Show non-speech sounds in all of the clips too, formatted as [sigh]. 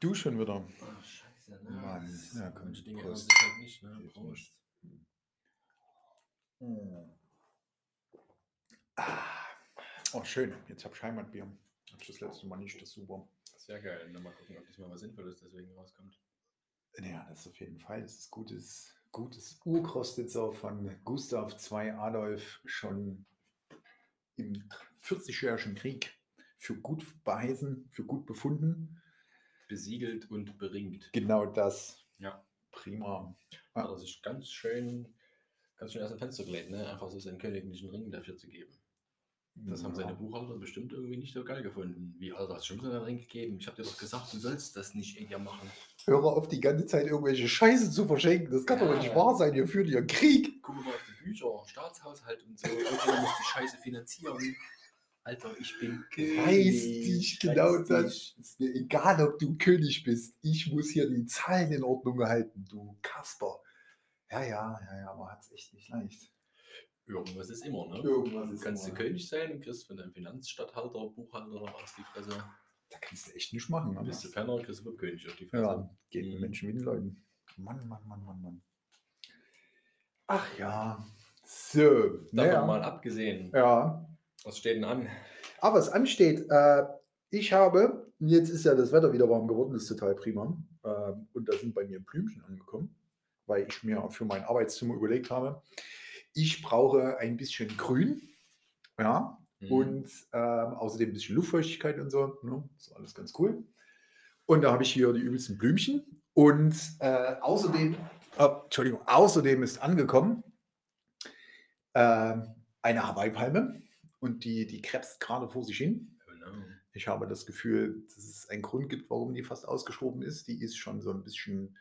Du schon wieder. Ach, scheiße, ne? Mann, ja, komm, manche Dinge Prost. sich halt nicht, ne? Prost. Mm. Ah. Oh, schön. Jetzt hab ich Heimatbier. Hab ich das letzte Mal nicht, das ist super. Sehr geil. Dann mal gucken, ob diesmal was Sinnvolles deswegen rauskommt. Ja, das ist auf jeden Fall. Das ist gutes, gutes Urkrostitzer von Gustav II Adolf schon im 40-jährigen Krieg für gut beheißen, für gut befunden. Besiegelt und beringt. Genau das. Ja. Prima. Hat er sich ganz schön, ganz schön aus dem Fenster gelegt, ne? Einfach so seinen königlichen Ring dafür zu geben. Das haben seine Ja. Buchhalter bestimmt irgendwie nicht so geil gefunden. Wie, Alter, hast du schon so einen Ring gegeben? Ich hab dir doch gesagt, du sollst das nicht hier machen. Hör auf, die ganze Zeit irgendwelche Scheiße zu verschenken. Das kann doch Ja. nicht wahr sein. Ihr führt ja Krieg. Guck mal auf die Bücher, Staatshaushalt und so. Irgendjemand muss die Scheiße finanzieren. Alter, ich bin König. Weiß dich, genau Weiß das. dich. Ist mir egal, ob du König bist. Ich muss hier die Zahlen in Ordnung halten, du Kasper. Ja, ja, ja, ja, aber hat's echt nicht leicht. Irgendwas ist immer, ne? Irgendwas Du ist kannst du immer. König sein und kriegst von deinem Finanzstatthalter, Buchhalter noch aus die Fresse. Da kannst du echt nicht machen. aber- Bist du Penner, kriegst du König auf die Fresse. Ja, geht mit Mhm. Menschen wie den Leuten. Mann, Mann, Mann, Mann, Mann. Ach ja. So. Davon naja. mal abgesehen, Ja. Was steht denn an? Aber was ansteht, äh, ich habe, jetzt ist ja das Wetter wieder warm geworden, das ist total prima. Äh, und da sind bei mir Blümchen angekommen, weil ich mir für mein Arbeitszimmer überlegt habe, ich brauche ein bisschen Grün. Ja, Mhm. und ähm, außerdem ein bisschen Luftfeuchtigkeit und so. Ne? ist alles ganz cool. Und da habe ich hier die übelsten Blümchen. Und äh, außerdem, äh, Entschuldigung, außerdem ist angekommen ähm, eine Hawaii-Palme und die, die krebst gerade vor sich hin. No. Ich habe das Gefühl, dass es einen Grund gibt, warum die fast ausgestorben ist. Die ist schon so ein bisschen,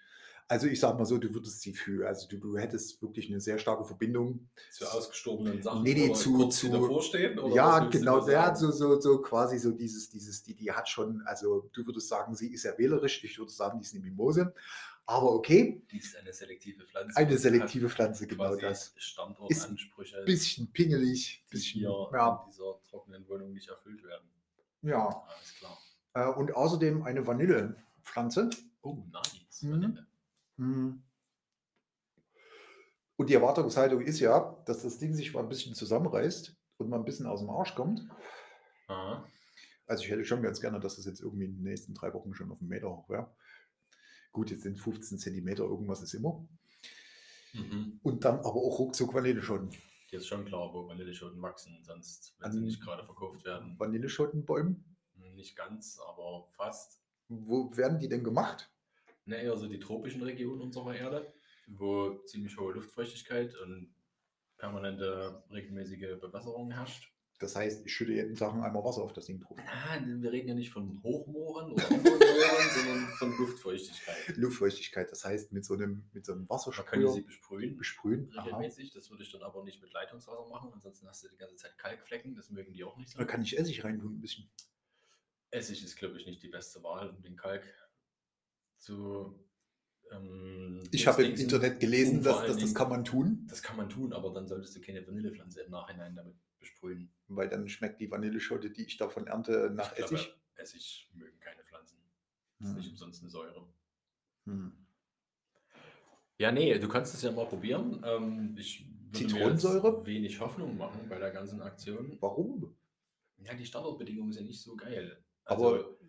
also ich sag mal so, du würdest sie für, also du, du hättest wirklich eine sehr starke Verbindung. Zu ausgestorbenen Sachen Nee, nee, zu- zu- die davor stehen? Oder ja, genau, der hat so, so, so quasi so dieses, dieses, die, die hat schon, also du würdest sagen, sie ist sehr wählerisch, ich würde sagen, die ist eine Mimose. Aber okay, Die ist eine selektive Pflanze. eine selektive Pflanze, genau das. Standortansprüche, Bisschen pingelig, die bisschen, hier ja, in dieser trockenen Wohnung nicht erfüllt werden. ja. Alles klar. Äh, und außerdem eine Vanillepflanze. Oh, nice. Mhm. Vanille. Mhm. Und die Erwartungshaltung ist ja, dass das Ding sich mal ein bisschen zusammenreißt und mal ein bisschen aus dem Arsch kommt. Aha. Also ich hätte schon ganz gerne, dass das jetzt irgendwie in den nächsten drei Wochen schon auf einen Meter hoch wäre. Gut, jetzt sind 15 Zentimeter, irgendwas ist immer. Mhm. Und dann aber auch ruckzuck Vanilleschoten. Dir ist schon klar, wo Vanilleschoten wachsen, sonst, wenn sie nicht gerade verkauft werden, Vanilleschotenbäumen. nicht ganz, aber fast. Wo werden die denn gemacht? Ne, eher so die tropischen Regionen unserer Erde, wo ziemlich hohe Luftfeuchtigkeit und permanente regelmäßige Bewässerung herrscht. Das heißt, ich schütte jeden Tag einmal Wasser auf das Ding drauf. Ah, wir reden ja nicht von Hochmooren oder Mohren, [laughs] sondern von Luftfeuchtigkeit. Luftfeuchtigkeit, das heißt mit so einem, mit so einem Man könnte Wassersprüher sie besprühen, besprühen. Aha. regelmäßig. Das würde ich dann aber nicht mit Leitungswasser machen, ansonsten hast du die ganze Zeit Kalkflecken, das mögen die auch nicht so. Da kann ich Essig reintun ein bisschen. Essig ist, glaube ich, nicht die beste Wahl, um den Kalk zu. Ähm, Ich habe im. Internet gelesen, dass, dass das kann man tun, Das kann man tun, aber dann solltest du keine Vanillepflanze im Nachhinein damit besprühen. weil dann schmeckt die Vanilleschote, die ich davon ernte, nach ich glaube, Essig. Essig mögen keine Pflanzen. Das ist Hm. nicht umsonst eine Säure. Hm. Ja, nee, du kannst es ja mal probieren. Ähm, ich würde mir jetzt Zitronensäure? wenig Hoffnung machen bei der ganzen Aktion. Warum? Ja, die Standardbedingungen sind nicht so geil. Aber- Also,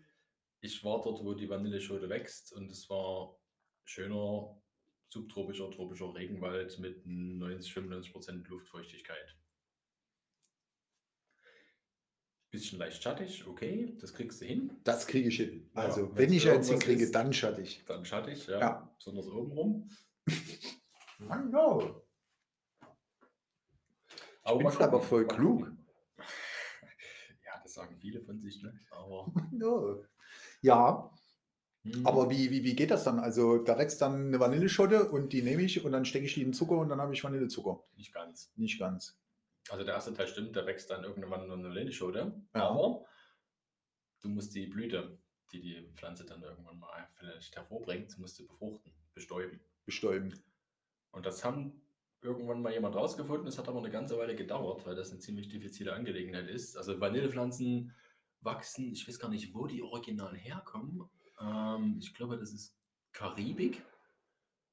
ich war dort, wo die Vanilleschote wächst und es war schöner subtropischer, tropischer Regenwald mit 90, 95% Luftfeuchtigkeit. Bisschen leicht schattig, okay, das kriegst du hin. Das kriege ich hin. Ja, Also, wenn's wenn ich eins hinkriege, ist- dann schattig. Dann schattig, ja. Ja. Besonders oben rum. [laughs] Mann, no. Aber bin mal aber voll klug. [laughs] Ja, das sagen viele von sich, ne? Aber. [laughs] no. Ja, hm, aber wie, wie, wie geht das dann? Also, da wächst dann eine Vanilleschotte und die nehme ich und dann stecke ich die in Zucker und dann habe ich Vanillezucker. Nicht ganz. Nicht ganz. Also der erste Teil stimmt, da wächst dann irgendwann nur eine Vanilleschote. Ja. Aber du musst die Blüte, die die Pflanze dann irgendwann mal vielleicht hervorbringt, musst du befruchten, bestäuben. Bestäuben. Und das haben irgendwann mal jemand rausgefunden. Es hat aber eine ganze Weile gedauert, weil das eine ziemlich diffizile Angelegenheit ist. Also Vanillepflanzen wachsen, ich weiß gar nicht, wo die original herkommen, Ähm, ich glaube, das ist Karibik,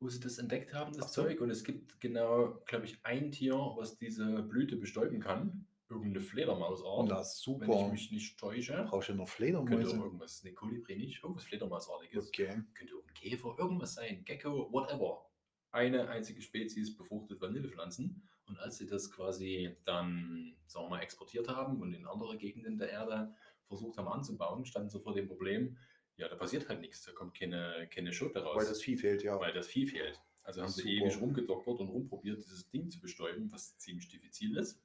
wo sie das entdeckt haben, das so. Zeug. Und es gibt genau, glaube ich, ein Tier, was diese Blüte bestäuben kann. Irgendeine Fledermausart. Na wenn ich super. mich nicht täusche. Brauchst du noch Könnte auch Fledermäuse? irgendwas, ne Kolibri nicht, irgendwas Fledermausartiges. Okay. Könnte auch ein Käfer, irgendwas sein, Gecko, whatever. Eine einzige Spezies befruchtet Vanillepflanzen. Und als sie das quasi dann, sagen wir mal, exportiert haben und in andere Gegenden der Erde versucht haben anzubauen, standen sie vor dem Problem, ja, da passiert halt nichts, da kommt keine, keine Schote raus, Weil das Vieh fehlt, ja. weil das Vieh fehlt. Also haben sie ewig rumgedoktert und rumprobiert, dieses Ding zu bestäuben, was ziemlich diffizil ist.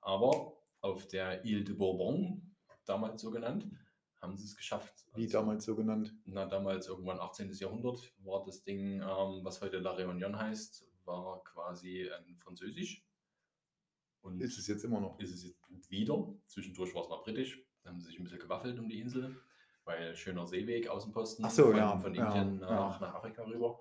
Aber auf der Ile de Bourbon, damals so genannt, haben sie es geschafft. Wie Also, damals so genannt. Na, damals irgendwann 18. Jahrhundert war das Ding, ähm, was heute La Réunion heißt, war quasi ein Französisch. Und Ist es jetzt immer noch. ist es jetzt wieder. Zwischendurch war es mal britisch. Da haben sie sich ein bisschen gewaffelt um die Insel, weil schöner Seeweg, Außenposten Ach so, von, ja, von ja, Indien ja. nach, nach Afrika rüber.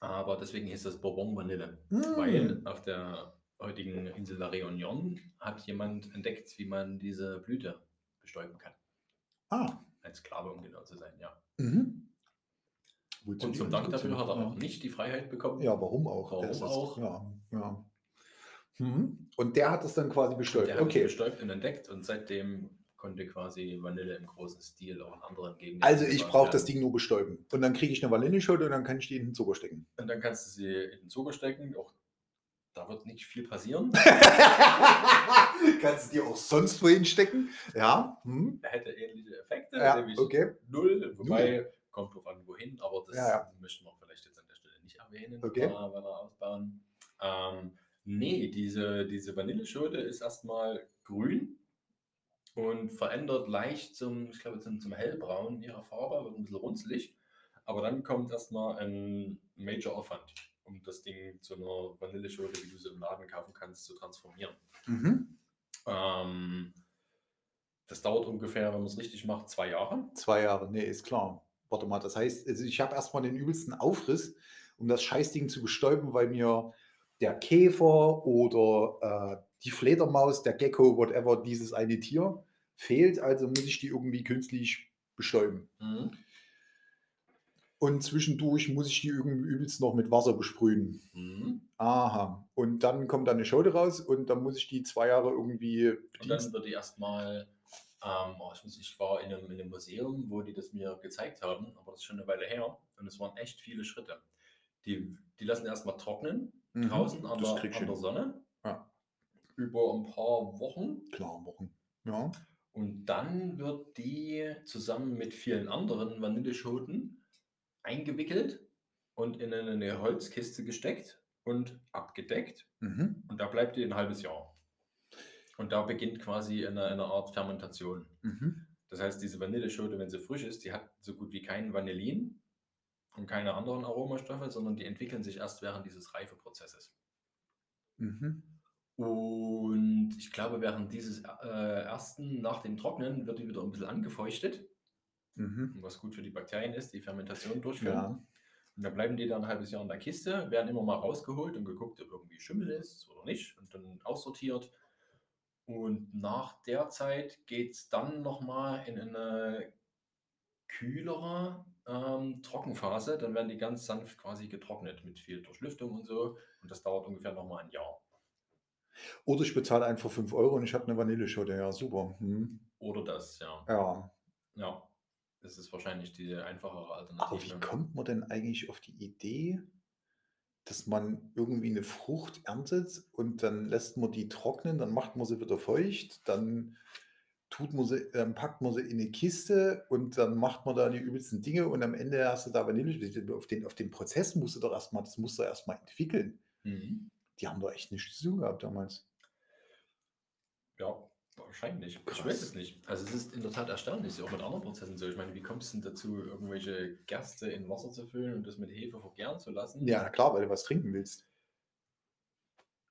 Aber deswegen hieß das Bourbon Vanille, Mm. weil auf der heutigen Insel La Réunion hat jemand entdeckt, wie man diese Blüte bestäuben kann. Ah. Ein Sklave, um genau zu sein, ja. Mhm. Wozu Und zum Dank dafür hat er ja. auch nicht die Freiheit bekommen. Ja, warum auch? Warum Das ist- auch? Ja, ja. Mhm. Und der hat es dann quasi bestäubt. Der hat okay. es bestäubt und entdeckt und seitdem konnte quasi Vanille im großen Stil auch in anderen Gegenden. Also ich brauche das. Ding nur bestäuben. Und dann kriege ich eine Vanilleschote und dann kann ich die in den Zucker stecken. Und dann kannst du sie in den Zucker stecken. Auch da wird nicht viel passieren. [laughs] Kannst du die auch sonst wohin stecken? Ja. Hm. Hätte ähnliche Effekte, Ja, okay. null. Wobei, kommt drauf an, wohin, aber das Ja, ja. möchten wir vielleicht jetzt an der Stelle nicht erwähnen, Okay. äh, weiter ausbauen. Ähm, nee, diese, diese Vanilleschote ist erstmal grün und verändert leicht zum, ich glaube, zum, zum hellbraun ihre Farbe, wird ein bisschen runzlig. Aber dann kommt erstmal ein Major Aufwand, um das Ding zu einer Vanilleschote, wie du sie im Laden kaufen kannst, zu transformieren. Mhm. Ähm, das dauert ungefähr, wenn man es richtig macht, zwei Jahre. Zwei Jahre, nee, ist klar. Warte mal, das heißt, also ich habe erstmal den übelsten Aufriss, um das Scheißding zu bestäuben, weil mir der Käfer oder äh, die Fledermaus, der Gecko, whatever, dieses eine Tier fehlt. Also muss ich die irgendwie künstlich bestäuben. Und zwischendurch muss ich die irgendwie übelst noch mit Wasser besprühen. Mhm. Aha. Und dann kommt da eine Schote raus und dann muss ich die zwei Jahre irgendwie Und dann wird die erstmal, ähm, oh, ich, war in einem, in einem Museum, wo die das mir gezeigt haben, aber das ist schon eine Weile her und es waren echt viele Schritte. Die, die lassen erstmal trocknen Mhm, draußen an das der, an der. Sonne Ja. Über ein paar Wochen Klar, Wochen. Ja. und dann wird die zusammen mit vielen anderen Vanilleschoten eingewickelt und in eine, Holzkiste gesteckt und abgedeckt Mhm. und da bleibt die ein halbes Jahr. Und da beginnt quasi eine, eine Art Fermentation. Mhm. Das heißt, diese Vanilleschote, wenn sie frisch ist, die hat so gut wie keinen Vanillin und keine anderen Aromastoffe, sondern die entwickeln sich erst während dieses Reifeprozesses. Mhm. Und ich glaube, während dieses äh, ersten, nach dem Trocknen, wird die wieder ein bisschen angefeuchtet, Mhm. was gut für die Bakterien ist, die Fermentation durchführen. Ja. Und dann bleiben die dann ein halbes Jahr in der Kiste, werden immer mal rausgeholt und geguckt, ob irgendwie Schimmel ist oder nicht und dann aussortiert. Und nach der Zeit geht es dann nochmal in eine kühlere ähm, Trockenphase. Dann werden die ganz sanft quasi getrocknet mit viel Durchlüftung und so. Und das dauert ungefähr nochmal ein Jahr. Oder ich bezahle einfach 5 Euro und ich habe eine Vanilleschote. Ja, super. Mhm. Oder das, ja. Ja. Ja. Das ist wahrscheinlich die einfachere Aber wie Alternative. kommt man denn eigentlich auf die Idee, dass man irgendwie eine Frucht erntet und dann lässt man die trocknen, dann macht man sie wieder feucht, dann tut man sie, dann packt man sie in eine Kiste und dann macht man da die übelsten Dinge und am Ende hast du da Vanille. Auf den, auf den Prozess musst du doch erstmal, das musst du erstmal entwickeln. Mhm. Die haben doch echt nichts zu tun gehabt damals. Ja, wahrscheinlich. Ich Krass. weiß es nicht. Also es ist in der Tat erstaunlich, auch mit anderen Prozessen so. Ich meine, wie kommst du denn dazu, irgendwelche Gerste in Wasser zu füllen und das mit Hefe vergären zu lassen? Ja, klar, weil du was trinken willst.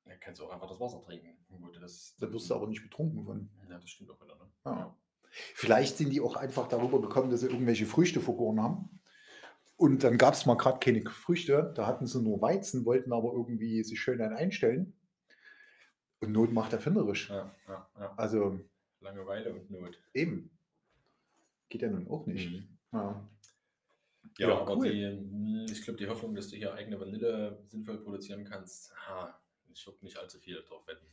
Dann kannst du auch einfach das Wasser trinken. Gut, das, Da wirst du aber nicht betrunken von. Ja, das stimmt auch wieder, ne? Ja. Vielleicht sind die auch einfach darüber gekommen, dass sie irgendwelche Früchte vergoren haben. Und dann gab es mal gerade keine Früchte. Da hatten sie nur Weizen, wollten aber irgendwie sich schön dann einstellen. Und Not macht erfinderisch. Ja, ja, ja. Also Langeweile und Not. eben. Geht ja nun auch nicht. Mhm. Ja. Ja, Ja, aber cool. die, hm, ich glaube, die Hoffnung, dass du hier eigene Vanille sinnvoll produzieren kannst, ha, ich würde nicht allzu viel drauf wetten.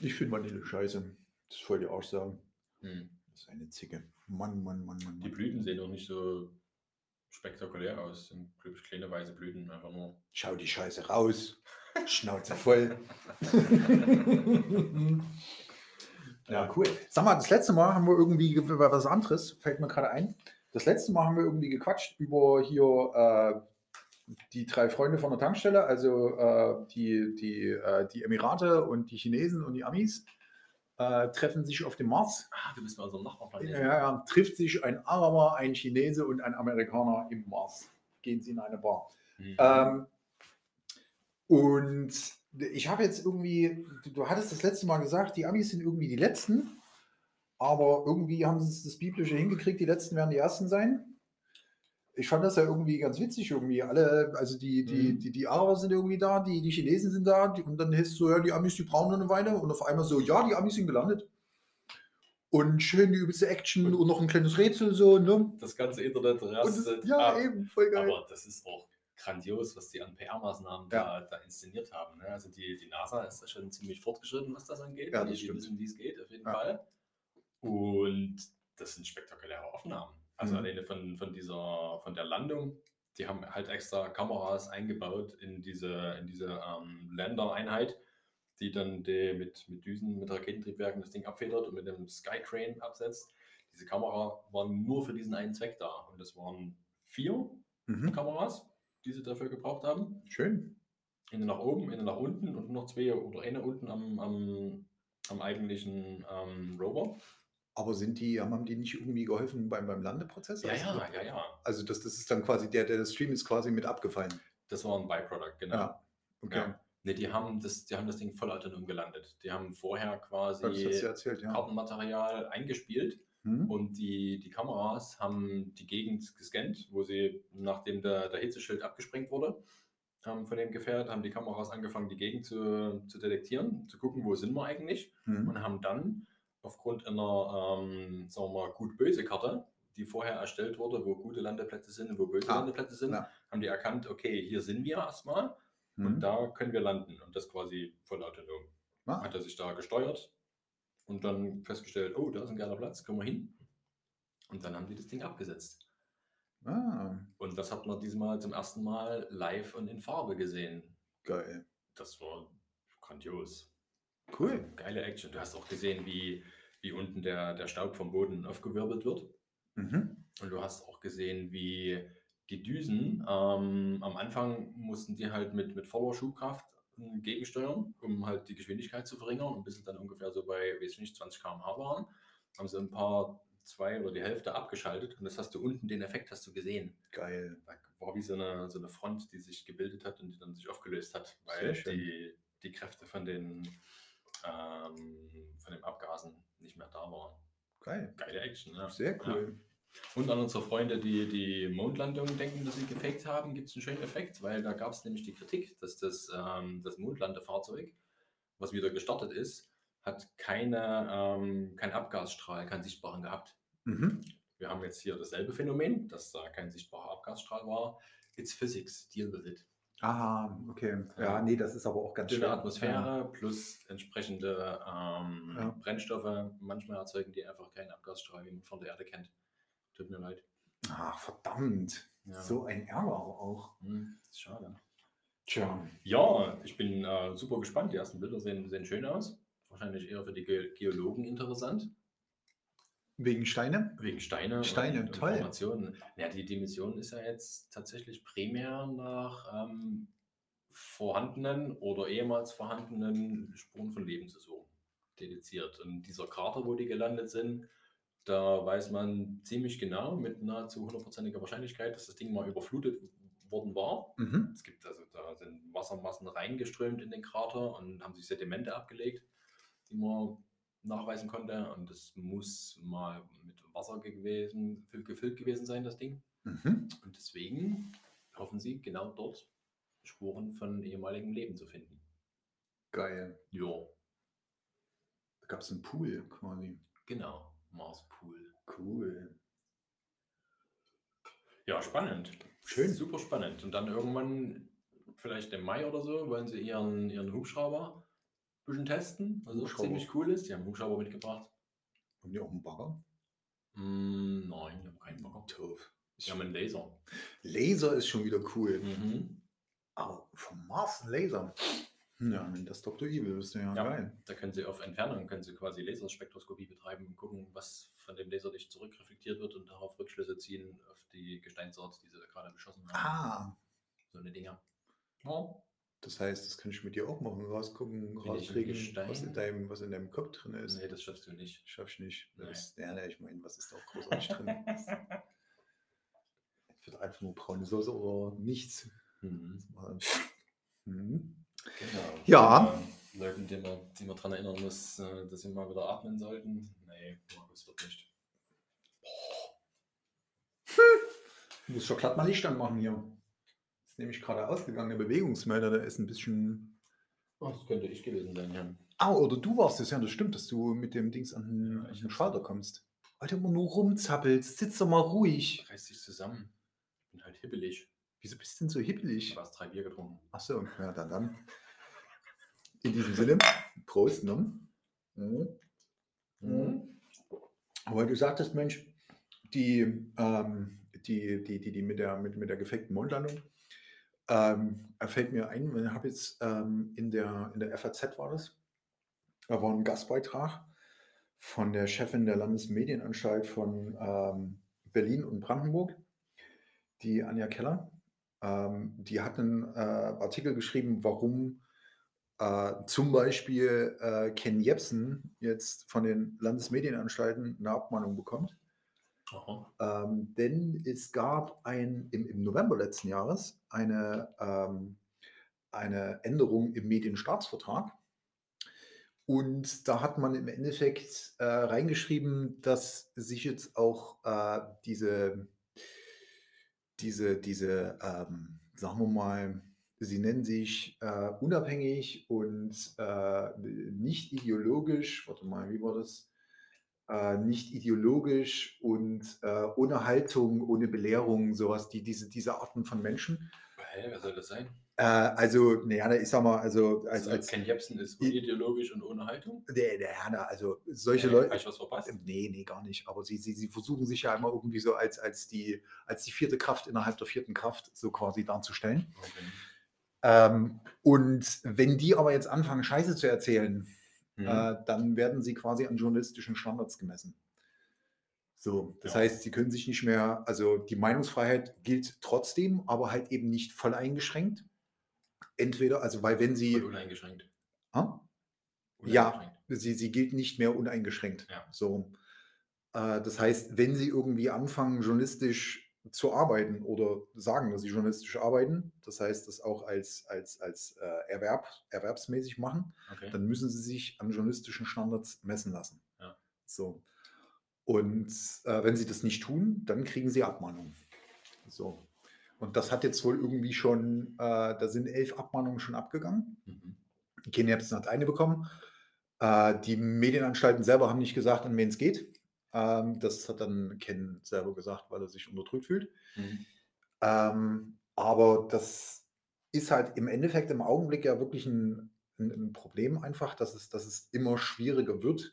Ich finde Vanille scheiße. Das wollte ich auch sagen. Hm. Das ist eine Zicke. Mann, Mann, Mann, Mann. Die. Blüten sehen auch nicht so spektakulär aus. Sind, glaube ich, kleine weiße Blüten, einfach nur. Schau die Scheiße raus. [laughs] Schnauze voll. [laughs] ja, cool. Sag mal, das letzte Mal haben wir irgendwie was anderes, fällt mir gerade ein. Das letzte Mal haben wir irgendwie gequatscht über hier äh, die drei Freunde von der Tankstelle, also äh, die, die, äh, die Emirate und die Chinesen und die Amis äh, treffen sich auf dem Mars. Ah, du bist bei unserem Ja, Nachbarplaneten. ja, trifft sich ein Araber, ein Chinese und ein Amerikaner im Mars. Gehen sie in eine Bar. Mhm. Ähm, und ich habe jetzt irgendwie, du, du hattest das letzte Mal gesagt, die Amis sind irgendwie die Letzten, aber irgendwie haben sie das Biblische hingekriegt, die Letzten werden die Ersten sein. Ich fand das ja irgendwie ganz witzig, irgendwie. Alle, also die, die, Mhm. die, die Araber sind irgendwie da, die, die Chinesen sind da, die, und dann heißt so, ja, die Amis, die brauchen eine Weile. Und auf einmal so, ja, die Amis sind gelandet. Und schön die übelste Action und noch ein kleines Rätsel, so, ne? das ganze Internet rastet das, ja, ab. eben, voll geil. Aber das ist auch grandios, was die an PR-Maßnahmen Ja. da, da inszeniert haben. Ne? Also die, die NASA ist da schon ziemlich fortgeschritten, was das angeht. Ja, die, das die stimmt. wissen, wie es geht, auf jeden Ja. Fall. Und das sind spektakuläre Aufnahmen. Also Mhm. alleine von, von dieser, von der Landung, die haben halt extra Kameras eingebaut in diese, in diese ähm, Landereinheit, die dann die mit, mit Düsen, mit Raketentriebwerken das Ding abfedert und mit einem Skycrane absetzt. Diese Kamera waren nur für diesen einen Zweck da. Und das waren vier Mhm. Kameras, die sie dafür gebraucht haben. Schön. Eine nach oben, eine nach unten und noch zwei oder eine unten am, am, am eigentlichen ähm, Rover. Aber sind die, haben die nicht irgendwie geholfen beim, beim Landeprozess? Ja, Also, ja, ja, ja. Also das, das ist dann quasi, der, der Stream ist quasi mit abgefallen. Das war ein Byproduct, genau. Ja, okay. Ja. Ne, die haben das, die haben das Ding voll autonom gelandet. Die haben vorher quasi erzählt, ja. Kartenmaterial eingespielt Hm? und die, die Kameras haben die Gegend gescannt, wo sie, nachdem der, der Hitzeschild abgesprengt wurde ähm, von dem Gefährt, haben die Kameras angefangen, die Gegend zu, zu detektieren, zu gucken, wo sind wir eigentlich Hm? und haben dann aufgrund einer, ähm, sagen wir mal, gut-böse Karte, die vorher erstellt wurde, wo gute Landeplätze sind und wo böse Ah, Landeplätze sind, ja. haben die erkannt, okay, hier sind wir erstmal Hm? und da können wir landen und das quasi voll autonom. Ah, Hat er sich da gesteuert und dann festgestellt, oh, da ist ein geiler Platz, können wir hin. Und dann haben die das Ding abgesetzt. ah, Und das hat man diesmal zum ersten Mal live und in Farbe gesehen. geil. Das war grandios. Cool. Geile Action. Du hast auch gesehen, wie, wie unten der, der Staub vom Boden aufgewirbelt wird. Mhm. Und du hast auch gesehen, wie die Düsen ähm, am Anfang mussten die halt mit, mit voller Schubkraft ähm, gegensteuern, um halt die Geschwindigkeit zu verringern. Und bis sie dann ungefähr so bei, weiß ich nicht, 20 km/h waren, haben sie ein paar, zwei oder die Hälfte abgeschaltet. Und das hast du unten, den Effekt hast du gesehen. Geil. Da war wie so eine, so eine Front, die sich gebildet hat und die dann sich aufgelöst hat, weil die, die Kräfte von den, ähm, von dem Abgasen nicht mehr da waren. Geil. Geile Action, ja. Sehr Ja. cool. Und an unsere Freunde, die die Mondlandung denken, dass sie gefaked haben, gibt es einen schönen Effekt, weil da gab es nämlich die Kritik, dass das, ähm, das Mondlandefahrzeug, was wieder gestartet ist, hat keine, ähm, keinen Abgasstrahl, keinen sichtbaren gehabt. Mhm. Wir haben jetzt hier dasselbe Phänomen, dass da kein sichtbarer Abgasstrahl war. It's physics, deal with it. Ah, okay. Ja, Ja. nee, das ist aber auch ganz schön. Atmosphäre plus entsprechende ähm, Ja. Brennstoffe. Manchmal erzeugen die einfach keinen Abgasstrahl, wie man von der Erde kennt. Tut mir leid. Ach, verdammt. Ja. So ein Ärger auch. Hm, ist schade. Tja. Ja, ich bin äh, super gespannt. Die ersten Bilder sehen, sehen schön aus. Wahrscheinlich eher für die Ge Geologen interessant. Wegen Steine? Wegen Steine. Steine, und, toll. Formationen. Ja, die, Mission ist ja jetzt tatsächlich primär nach ähm, vorhandenen oder ehemals vorhandenen Spuren von Leben zu suchen. Dediziert. Und dieser Krater, wo die gelandet sind, da weiß man ziemlich genau mit nahezu hundertprozentiger Wahrscheinlichkeit, dass das Ding mal überflutet worden war. Mhm. Es gibt also, da sind Wassermassen reingeströmt in den Krater und haben sich Sedimente abgelegt, die man nachweisen konnte. Und das muss mal mit Wasser gewesen, gefüllt gewesen sein, das Ding. Mhm. Und deswegen hoffen sie, genau dort Spuren von ehemaligem Leben zu finden. Geil. Jo, Da gab es einen Pool quasi. genau. Mars Pool. Cool. Ja, spannend. Schön. Super spannend. Und dann irgendwann, vielleicht im Mai oder so, wollen sie ihren, ihren Hubschrauber bisschen testen, was auch ziemlich cool ist. Die haben einen Hubschrauber mitgebracht. Haben die auch einen Bagger? Mm, nein, die haben keinen Bagger. Doof. Die haben einen Laser. Laser ist schon wieder cool. Mhm. Aber vom Mars ein Laser. Ja, wenn das Dr. Evil ist, ja, Ja. geil. Da können sie auf Entfernung können sie quasi Laserspektroskopie betreiben und gucken, was von dem Laserlicht zurückreflektiert wird und darauf Rückschlüsse ziehen auf die Gesteinsart, die sie gerade beschossen haben. Ah, So eine Dinger. Ja. Das heißt, das kann ich mit dir auch machen. Rausgucken, im rauskriegen, was in, deinem, was in deinem Kopf drin ist. Nee, das schaffst du nicht. Schaff ich nicht. Nee. Das, ja, ne, ich meine, was ist da auch großartig drin? [laughs] Wird einfach nur braune Soße oder nichts. Mhm. Mhm. Genau. Ja. Ähm, Leuten, die man, die man daran erinnern muss, äh, dass sie mal wieder atmen sollten. Nee, Markus wird nicht. Ich muss schon glatt mal Licht anmachen hier. Ist nämlich gerade ausgegangen, der Bewegungsmelder, der ist ein bisschen. Oh, das könnte ich gewesen sein, ja. Ah, oder du warst es, ja, das stimmt, dass du mit dem Dings an den, Ja, an den Schalter kommst. Alter, immer nur rumzappelst, sitz doch mal ruhig. Reiß dich zusammen. Ich bin halt hibbelig. Wieso bist du denn so Ich hippelig? habe erst drei Bier getrunken. Ach so, ja, dann dann. In diesem Sinne, Prost, ne? Mhm. Mhm. Aber du sagtest, Mensch, die, ähm, die, die, die, die mit der, mit, mit der gefakten Mondlandung, ähm, fällt mir ein, ich habe jetzt ähm, in, der, in der FAZ war das, da war ein Gastbeitrag von der Chefin der Landesmedienanstalt von ähm, Berlin und Brandenburg, die Anja Keller. Ähm, die hat einen äh, Artikel geschrieben, warum äh, zum Beispiel äh, Ken Jebsen jetzt von den Landesmedienanstalten eine Abmahnung bekommt. Ähm, denn es gab ein, im, im November letzten Jahres eine, ähm, eine Änderung im Medienstaatsvertrag. Und da hat man im Endeffekt äh, reingeschrieben, dass sich jetzt auch äh, diese, diese, diese ähm, sagen wir mal, sie nennen sich äh, unabhängig und äh, nicht ideologisch, warte mal, wie war das? Äh, nicht ideologisch und äh, ohne Haltung, ohne Belehrung, sowas, die, diese, diese Arten von Menschen. Hä, wer soll das sein? Äh, also, naja, ich sag mal, also als, Also, als Ken Jebsen ist unideologisch und ohne Haltung? der, der, na, also solche Hä, Leute. Hab ich was verpasst? Nee, nee, gar nicht. Aber sie, sie, sie versuchen sich ja immer irgendwie so als, als, die, als die vierte Kraft innerhalb der vierten Kraft so quasi darzustellen. Okay. Ähm, und wenn die aber jetzt anfangen, Scheiße zu erzählen, Mhm. äh, dann werden sie quasi an journalistischen Standards gemessen. So, das Ja. heißt, sie können sich nicht mehr, also die Meinungsfreiheit gilt trotzdem, aber halt eben nicht voll eingeschränkt. Entweder, also weil wenn sie, uneingeschränkt. Ah? Ja. Uneingeschränkt. sie, sie gilt nicht mehr uneingeschränkt. Ja. So, äh, das heißt, wenn sie irgendwie anfangen, journalistisch zu arbeiten oder sagen, dass sie journalistisch arbeiten, das heißt, das auch als, als, als äh, Erwerb, erwerbsmäßig machen, Okay. dann müssen sie sich an journalistischen Standards messen lassen. Ja. So. Und äh, wenn sie das nicht tun, dann kriegen sie Abmahnungen. So. Und das hat jetzt wohl irgendwie schon, äh, da sind elf Abmahnungen schon abgegangen. Mhm. Ken Jebsen hat eine bekommen. Äh, die Medienanstalten selber haben nicht gesagt, an wen es geht. Ähm, das hat dann Ken selber gesagt, weil er sich unterdrückt fühlt. Mhm. Ähm, aber das ist halt im Endeffekt im Augenblick ja wirklich ein, ein, ein Problem einfach, dass es, dass es immer schwieriger wird.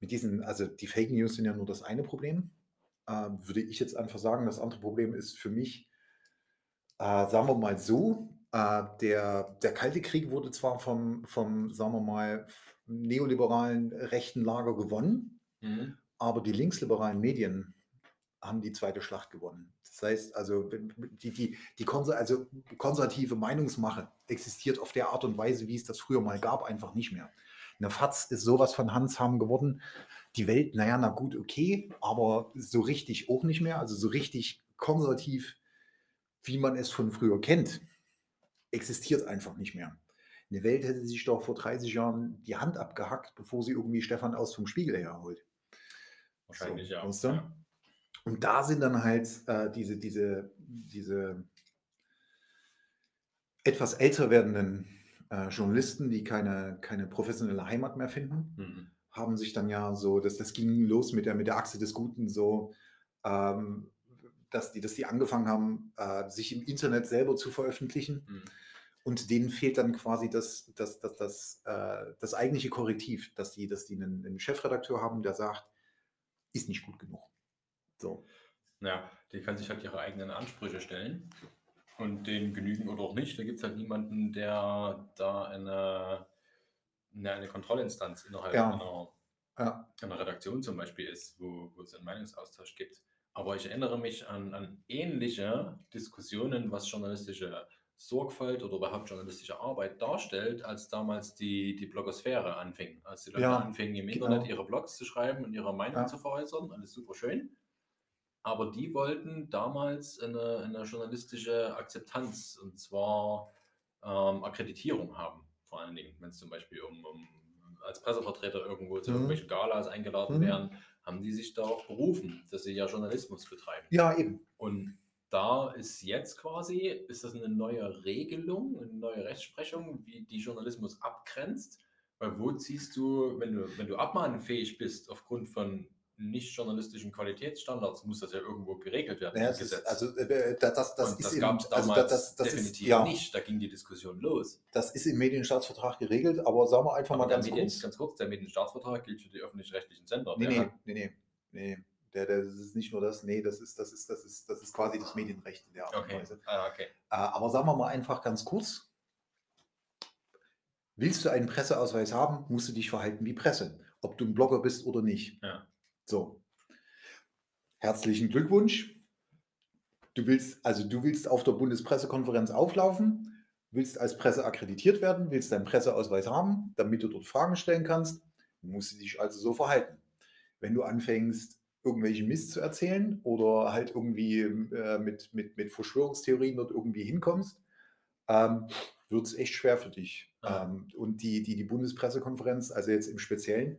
Mit diesen, also die Fake News sind ja nur das eine Problem. Ähm, würde ich jetzt einfach sagen, das andere Problem ist für mich, äh, sagen wir mal so, äh, der, der Kalte Krieg wurde zwar vom, vom, sagen wir mal, neoliberalen rechten Lager gewonnen, Mhm. Aber die linksliberalen Medien haben die zweite Schlacht gewonnen. Das heißt, also die, die, die konser also konservative Meinungsmache existiert auf der Art und Weise, wie es das früher mal gab, einfach nicht mehr. Eine FAZ ist sowas von Handsham geworden. Die Welt, naja, na gut, okay, aber so richtig auch nicht mehr. Also so richtig konservativ, wie man es von früher kennt, existiert einfach nicht mehr. Eine Welt hätte sich doch vor 30 Jahren die Hand abgehackt, bevor sie irgendwie Stefan aus vom Spiegel herholt. Wahrscheinlich So, ja. weißt du? ja. Und da sind dann halt äh, diese, diese, diese etwas älter werdenden äh, Journalisten, die keine, keine professionelle Heimat mehr finden, Mhm. haben sich dann ja so, das, das ging los mit der, mit der Achse des Guten, so, ähm, dass die, dass die angefangen haben, äh, sich im Internet selber zu veröffentlichen. Mhm. Und denen fehlt dann quasi das, das, das, das, äh, das eigentliche Korrektiv, dass die, dass die einen, einen Chefredakteur haben, der sagt, ist nicht gut genug. So. Ja, die können sich halt ihre eigenen Ansprüche stellen und denen genügen oder auch nicht. Da gibt es halt niemanden, der da eine, eine, eine Kontrollinstanz innerhalb Ja. einer, Ja. einer Redaktion zum Beispiel ist, wo, wo es einen Meinungsaustausch gibt. Aber ich erinnere mich an, an ähnliche Diskussionen, was journalistische Sorgfalt oder überhaupt journalistische Arbeit darstellt, als damals die, die Blogosphäre anfing. Als die Leute Ja, anfingen, im genau. Internet ihre Blogs zu schreiben und ihre Meinung Ja. zu veräußern. Alles super schön. Aber die wollten damals eine, eine journalistische Akzeptanz und zwar ähm, Akkreditierung haben, vor allen Dingen, wenn es zum Beispiel um, um als Pressevertreter irgendwo zu Mhm. irgendwelchen Galas eingeladen Mhm. werden, haben die sich darauf berufen, dass sie ja Journalismus betreiben. ja, eben. Und da ist jetzt quasi, ist das eine neue Regelung, eine neue Rechtsprechung, wie die Journalismus abgrenzt. Weil wo ziehst du, wenn du, wenn du abmahnfähig bist aufgrund von nicht journalistischen Qualitätsstandards, muss das ja irgendwo geregelt werden Ja, im es ist, Gesetz. also äh, das, das, das Und ist das gab es also damals das, das definitiv ist, ja, nicht. Da ging die Diskussion los. das ist im Medienstaatsvertrag geregelt, aber sagen wir einfach Aber mal ganz Medien, kurz. ganz kurz, der Medienstaatsvertrag gilt für die öffentlich-rechtlichen Sender. Nee, nee, nee, nee, nee. Der, der, das ist nicht nur das, nee, das ist, das ist, das ist, das ist quasi das Medienrecht in der Art und Okay. Weise. Ah, okay. Äh, aber sagen wir mal einfach ganz kurz. Willst du einen Presseausweis haben, musst du dich verhalten wie Presse, ob du ein Blogger bist oder nicht. Ja. So. Herzlichen Glückwunsch. Du willst, also du willst auf der Bundespressekonferenz auflaufen, willst als Presse akkreditiert werden, willst deinen Presseausweis haben, damit du dort Fragen stellen kannst, musst du dich also so verhalten. Wenn du anfängst, irgendwelchen Mist zu erzählen oder halt irgendwie äh, mit, mit, mit Verschwörungstheorien dort irgendwie hinkommst, ähm, wird es echt schwer für dich. Ah. Ähm, und die, die, die Bundespressekonferenz, also jetzt im Speziellen,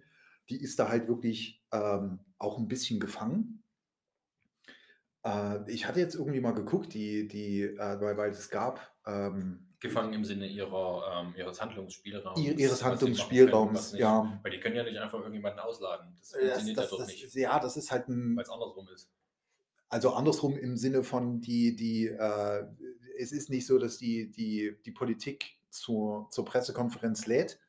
die ist da halt wirklich ähm, auch ein bisschen gefangen. Äh, ich hatte jetzt irgendwie mal geguckt, die, die, äh, weil, weil es gab ähm, Gefangen im Sinne ihrer, ähm, ihres Handlungsspielraums. ihr- ihres können, Handlungsspielraums, nicht. ja. Weil die können ja nicht einfach irgendjemanden ausladen. Das Das, funktioniert das, ja dort das, nicht, ja, das ist halt ein, weil es andersrum ist. Also andersrum im Sinne von, die, die, äh, es ist nicht so, dass die, die, die Politik zur, zur Pressekonferenz lädt,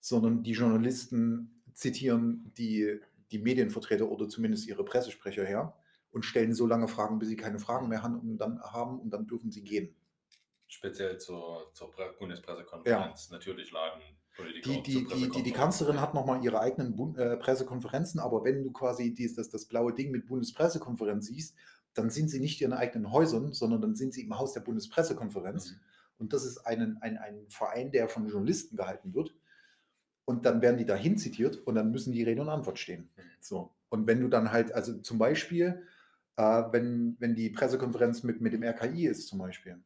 sondern die Journalisten zitieren die, die Medienvertreter oder zumindest ihre Pressesprecher her und stellen so lange Fragen, bis sie keine Fragen mehr haben und dann, haben, und dann dürfen sie gehen. Speziell zur, zur Pre Bundespressekonferenz. Natürlich laden Politiker Die, die, die, die, die Kanzlerin hat nochmal ihre eigenen Bund, äh, Pressekonferenzen, aber wenn du quasi dies, das, das blaue Ding mit Bundespressekonferenz siehst, dann sind sie nicht in ihren eigenen Häusern, sondern dann sind sie im Haus der Bundespressekonferenz. Mhm. Und das ist ein, ein, ein Verein, der von Journalisten gehalten wird. Und dann werden die dahin zitiert und dann müssen die Rede und Antwort stehen. Mhm. So. Und wenn du dann halt, also zum Beispiel, äh, wenn, wenn die Pressekonferenz mit, mit dem RKI ist, zum Beispiel,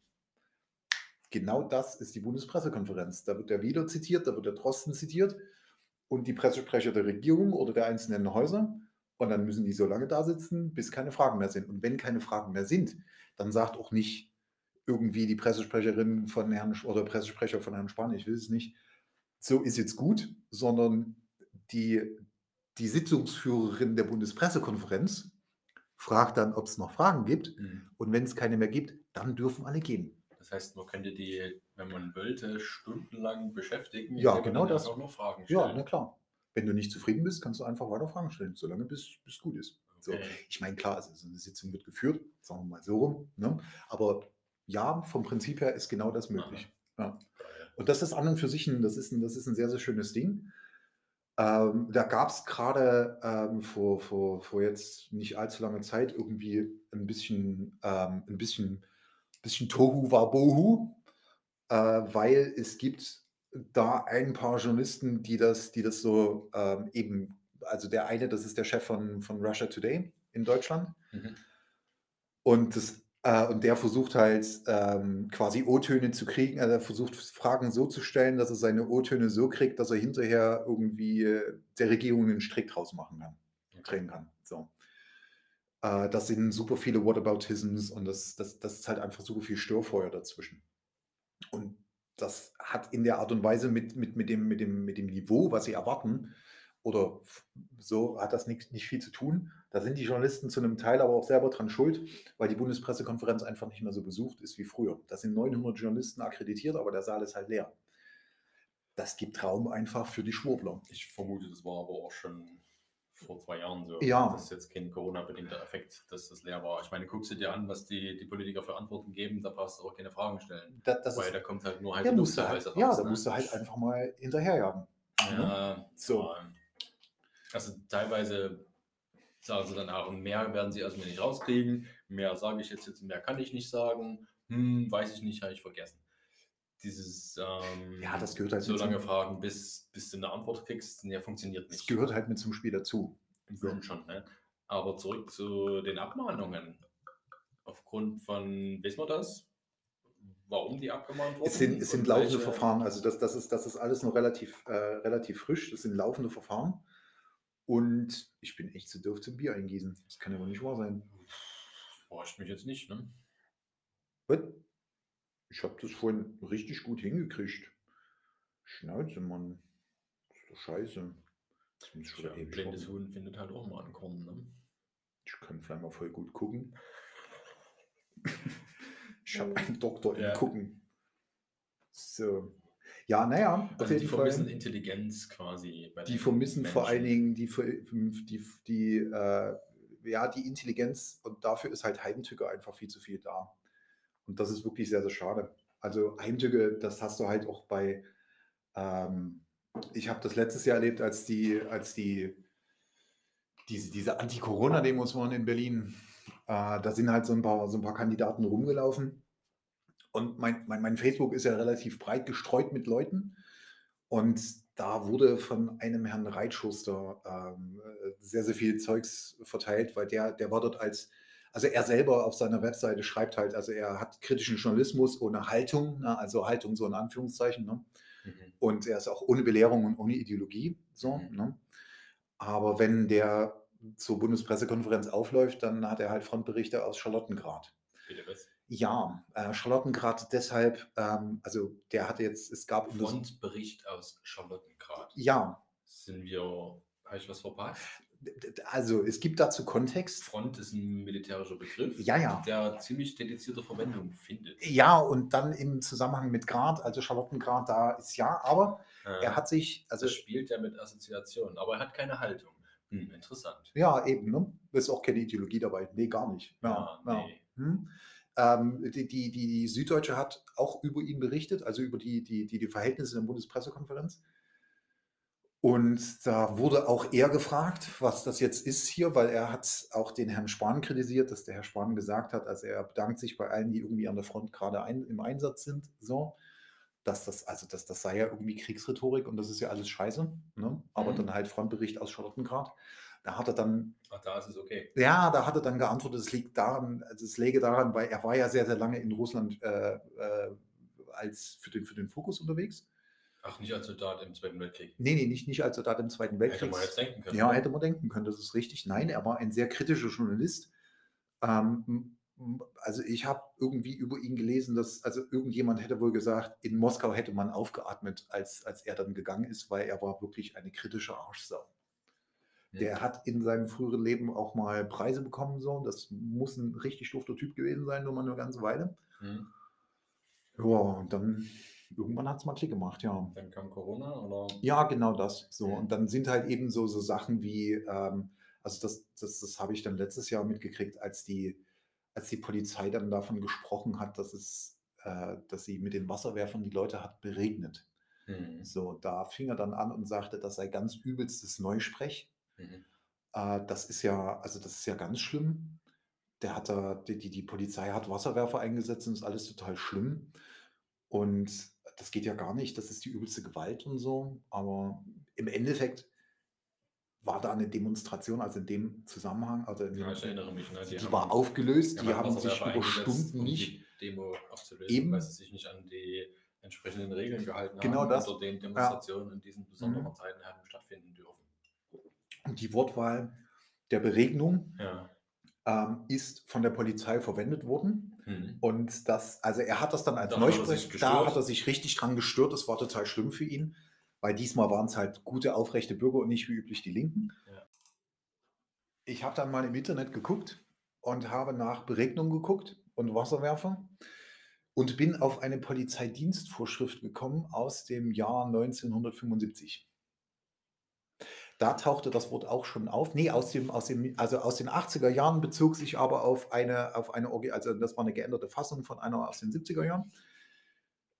genau das ist die Bundespressekonferenz. Da wird der wieder zitiert, da wird der Drosten zitiert und die Pressesprecher der Regierung oder der einzelnen Häuser. Und dann müssen die so lange da sitzen, bis keine Fragen mehr sind. Und wenn keine Fragen mehr sind, dann sagt auch nicht irgendwie die Pressesprecherin von Herrn oder Pressesprecher von Herrn Spahn, ich will es nicht, so ist jetzt gut, sondern die, die Sitzungsführerin der Bundespressekonferenz fragt dann, ob es noch Fragen gibt. Mhm. Und wenn es keine mehr gibt, dann dürfen alle gehen. Das heißt, man könnte die, wenn man wollte, stundenlang beschäftigen, Ja, genau das. einfach nur Fragen Ja, stellt. na klar. Wenn du nicht zufrieden bist, kannst du einfach weiter Fragen stellen, solange bis bis gut ist. So. Okay. Ich meine, klar, also so eine Sitzung wird geführt, sagen wir mal so rum. Ne? Aber ja, vom Prinzip her ist genau das möglich. Ja. Und das ist an und für sich ein, das ist ein, das ist ein sehr, sehr schönes Ding. Ähm, da gab es gerade ähm, vor, vor, vor jetzt nicht allzu langer Zeit irgendwie ein bisschen, ähm, ein bisschen, bisschen Tohu Wabohu, äh, weil es gibt da ein paar Journalisten, die das, die das so ähm, eben, also der eine, das ist der Chef von, von Russia Today in Deutschland. Mhm. Und, das, äh, und der versucht halt ähm, quasi O-Töne zu kriegen. Also er versucht Fragen so zu stellen, dass er seine O-Töne so kriegt, dass er hinterher irgendwie äh, der Regierung einen Strick draus machen kann, drehen kann. So. Äh, das sind super viele Whataboutisms und das, das, das ist halt einfach super viel Störfeuer dazwischen. Und das hat in der Art und Weise mit, mit, mit, dem, mit, dem, mit dem Niveau, was sie erwarten, oder so hat das nicht, nicht viel zu tun, Da sind die Journalisten zu einem Teil aber auch selber dran schuld, weil die Bundespressekonferenz einfach nicht mehr so besucht ist wie früher. Da sind 900 Journalisten akkreditiert, aber der Saal ist halt leer. Das gibt Raum einfach für die Schwurbler. Ich vermute, das war aber auch schon vor zwei Jahren so. Ja. Das ist jetzt kein Corona-bedingter Effekt, dass das leer war. Ich meine, guckst du dir an, was die, die Politiker für Antworten geben, da brauchst du auch keine Fragen stellen. Da, Weil ist, da kommt halt nur ja, heiße musst du halt, teilweise ja, raus, da ne? musst du halt einfach mal hinterherjagen. Ja, So. so. Also teilweise sagen sie dann auch, mehr werden sie aus mir nicht rauskriegen, mehr sage ich jetzt, jetzt mehr kann ich nicht sagen, hm, weiß ich nicht, habe ich vergessen. Dieses ähm, Ja, das gehört halt so lange fragen, bis, bis du eine Antwort kriegst, ne, funktioniert Das nicht. gehört halt mit zum Spiel dazu. Im Grunde schon, ne? Aber zurück zu den Abmahnungen. Aufgrund von, wissen wir das? Warum die abgemahnt wurden? Es sind, es sind laufende welche- Verfahren, also das, das, ist, das ist alles noch relativ, äh, relativ frisch, das sind laufende Verfahren. Und ich bin echt zu doof zum Bier eingießen. Das kann ja wohl nicht wahr sein. Ich mich jetzt nicht, ne? Was? Ich habe das vorhin richtig gut hingekriegt. Schnauze, Mann. Das ist doch scheiße. Das muss ich Tja, schon ewig blindes. Huhn findet halt auch mal einen Korn, ne? Ich kann vielleicht mal voll gut gucken. [laughs] Ich habe einen Doktor im Ja. Gucken. So. Ja, naja, Also die vermissen Fall. Intelligenz quasi. Die vermissen vor allen Menschen. Dingen die, die, die, äh, ja, die Intelligenz und dafür ist halt Heimtücke einfach viel zu viel da. Und das ist wirklich sehr, sehr schade. Also Heimtücke, das hast du halt auch bei, ähm, ich habe das letztes Jahr erlebt, als die, als die, diese, diese Anti-Corona-Demos waren in Berlin. Äh, da sind halt so ein paar, so ein paar Kandidaten rumgelaufen. Und mein, mein, mein Facebook ist ja relativ breit gestreut mit Leuten. Und da wurde von einem Herrn Reitschuster ähm, äh, sehr, sehr viel Zeugs verteilt, weil der, der war dort als, also er selber auf seiner Webseite schreibt halt, also er hat kritischen Journalismus ohne Haltung, ne, also Haltung so in Anführungszeichen, ne? Mhm. und er ist auch ohne Belehrung und ohne Ideologie, so, Mhm. ne? aber wenn der zur Bundespressekonferenz aufläuft, dann hat er halt Frontberichte aus Charlottengrad. Bitte was? Ja, äh, Charlottengrad deshalb, ähm, also der hatte jetzt, es gab Frontbericht aus Charlottengrad. ja, Sind wir, habe ich was verpasst? Also es gibt dazu Kontext. Front ist ein militärischer Begriff, Ja, ja. der ziemlich dedizierte Verwendung findet. Ja, und dann im Zusammenhang mit Grad, also Charlottengrad, da ist ja, aber Äh, er hat sich, also das spielt ja mit Assoziationen, aber er hat keine Haltung. Hm, interessant. ja, eben, ne? Ist auch keine Ideologie dabei. Nee, gar nicht. Ja, Ja, ja. nee. Hm. Ähm, die, die, die, die Süddeutsche hat auch über ihn berichtet, also über die, die, die, die Verhältnisse in der Bundespressekonferenz. Und da wurde auch er gefragt, was das jetzt ist hier, weil er hat auch den Herrn Spahn kritisiert, dass der Herr Spahn gesagt hat, also er bedankt sich bei allen, die irgendwie an der Front gerade ein, im Einsatz sind, so, dass das, also das, das sei ja irgendwie Kriegsrhetorik und das ist ja alles scheiße, ne? aber Mhm. dann halt Frontbericht aus Charlottengrad. Da hat er dann Ach, da ist es okay. ja, da hat er dann geantwortet, es liegt daran, also es läge daran, weil er war ja sehr, sehr lange in Russland äh, äh, als für den, für den Fokus unterwegs. Ach, nicht als Soldat im Zweiten Weltkrieg. Nee, nee, nicht, nicht als Soldat im Zweiten Hätte Weltkrieg. man jetzt denken können. Ja, ne? hätte man denken können, das ist richtig. Nein, er war ein sehr kritischer Journalist. Ähm, also ich habe irgendwie über ihn gelesen, dass, also irgendjemand hätte wohl gesagt, in Moskau hätte man aufgeatmet, als, als er dann gegangen ist, weil er war wirklich eine kritische Arschsau. Hm. Der hat in seinem früheren Leben auch mal Preise bekommen, so. Das muss ein richtig dufter Typ gewesen sein, nur mal eine ganze Weile. Hm. Ja, und dann irgendwann hat es mal Klick gemacht, ja. Dann kam Corona oder? Ja, genau das. So. Mhm. Und dann sind halt eben so, so Sachen wie, ähm, also das, das, das habe ich dann letztes Jahr mitgekriegt, als die, als die Polizei dann davon gesprochen hat, dass es, äh, dass sie mit den Wasserwerfern die Leute hat beregnet. Hm. So, da fing er dann an und sagte, das sei ganz übelstes Neusprech. Mhm. Äh, das ist ja, also das ist ja ganz schlimm. Der hat da, die, die, die Polizei hat Wasserwerfer eingesetzt und ist alles total schlimm. Und das geht ja gar nicht, das ist die übelste Gewalt und so. Aber im Endeffekt war da eine Demonstration, also in dem Zusammenhang, also Ja, ich erinnere mich. Ne? die, haben- war aufgelöst, die haben haben sich über Stunden um die nicht. Demo aufzulösen, Eben. weil sie sich nicht an die entsprechenden Regeln gehalten Genau haben, das. unter den Demonstrationen in diesen besonderen Mhm. Zeiten hätten stattfinden dürfen. Und die Wortwahl der Beregnung Ja. ähm, ist von der Polizei verwendet worden. Mhm. Und das, also er hat das dann als Da Neusprech, da hat er sich richtig dran gestört. Das war total schlimm für ihn, weil diesmal waren es halt gute, aufrechte Bürger und nicht wie üblich die Linken. Ja. ich habe dann mal im Internet geguckt und habe nach Beregnungen geguckt und Wasserwerfer und bin auf eine Polizeidienstvorschrift gekommen aus dem Jahr 1975. Da tauchte das Wort auch schon auf. Ne, aus dem aus dem also aus den 80er Jahren bezog sich aber auf eine auf eine also das war eine geänderte Fassung von einer aus den 70er Jahren.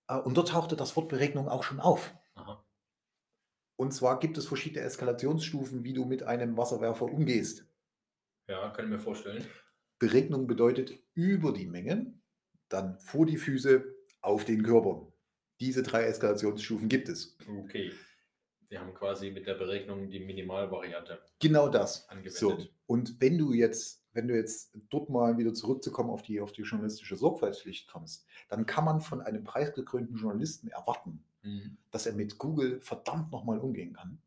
Äh, und dort tauchte das Wort Beregnung auch schon auf. Aha. Und zwar gibt es verschiedene Eskalationsstufen, wie du mit einem Wasserwerfer umgehst. Ja, kann ich mir vorstellen. Beregnung bedeutet über die Menge, dann vor die Füße, auf den Körper. Diese drei Eskalationsstufen gibt es. Okay. Wir haben quasi mit der Beregnung die Minimalvariante Genau das. angewendet. So. Und wenn du jetzt, wenn du jetzt dort mal wieder zurückzukommen auf die, auf die journalistische Sorgfaltspflicht kommst, dann kann man von einem preisgekrönten Journalisten erwarten, Mhm. dass er mit Google verdammt nochmal umgehen kann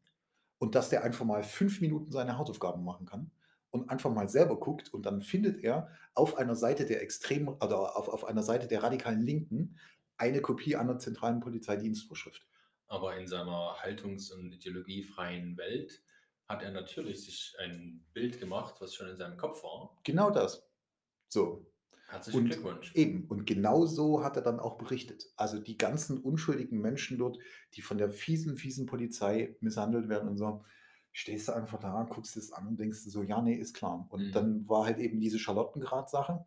und dass der einfach mal fünf Minuten seine Hausaufgaben machen kann und einfach mal selber guckt und dann findet er auf einer Seite der extrem oder auf, auf einer Seite der radikalen Linken eine Kopie einer zentralen Polizeidienstvorschrift. Aber in seiner haltungs- und ideologiefreien Welt hat er natürlich sich ein Bild gemacht, was schon in seinem Kopf war. Genau das. So, Herzlichen Und Glückwunsch. Eben, und genau so hat er dann auch berichtet. Also die ganzen unschuldigen Menschen dort, die von der fiesen, fiesen Polizei misshandelt werden und so, stehst du einfach da, guckst es an und denkst so, ja, nee, ist klar. Und Mhm. dann war halt eben diese Charlottengrad-Sache.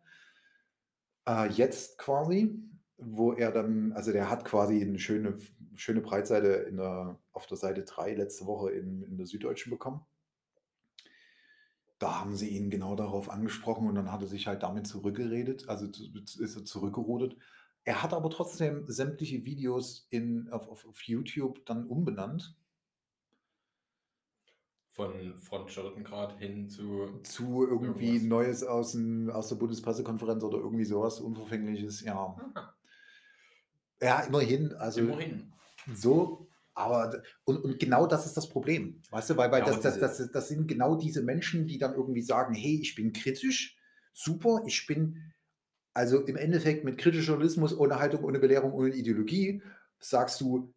Äh, jetzt quasi, wo er dann, also der hat quasi eine schöne, schöne Breitseite in der, auf der Seite 3 letzte Woche in, in der Süddeutschen bekommen. Da haben sie ihn genau darauf angesprochen und dann hat er sich halt damit zurückgeredet, also ist er zurückgerudert. Er hat aber trotzdem sämtliche Videos in, auf, auf, auf YouTube dann umbenannt Von Front Charlottengrad hin zu. zu irgendwie Irgendwas. Neues aus, dem, aus der Bundespressekonferenz oder irgendwie sowas Unverfängliches. Ja, Aha, ja immerhin. Also immerhin. So, aber und, und genau das ist das Problem. Weißt du, weil, weil Ja, das, das, diese- das, das sind genau diese Menschen, die dann irgendwie sagen, hey, ich bin kritisch, super, ich bin also im Endeffekt mit kritischer Journalismus, ohne Haltung, ohne Belehrung, ohne Ideologie, sagst du,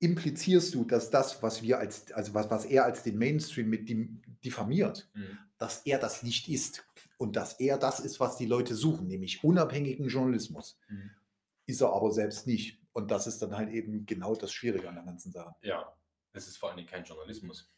implizierst du, dass das, was wir als, also was, was er als den Mainstream mit diffamiert, Mhm. dass er das nicht ist und dass er das ist, was die Leute suchen, nämlich unabhängigen Journalismus. Mhm. Ist er aber selbst nicht. Und das ist dann halt eben genau das Schwierige an der ganzen Sache. Ja, es ist vor allen Dingen kein Journalismus.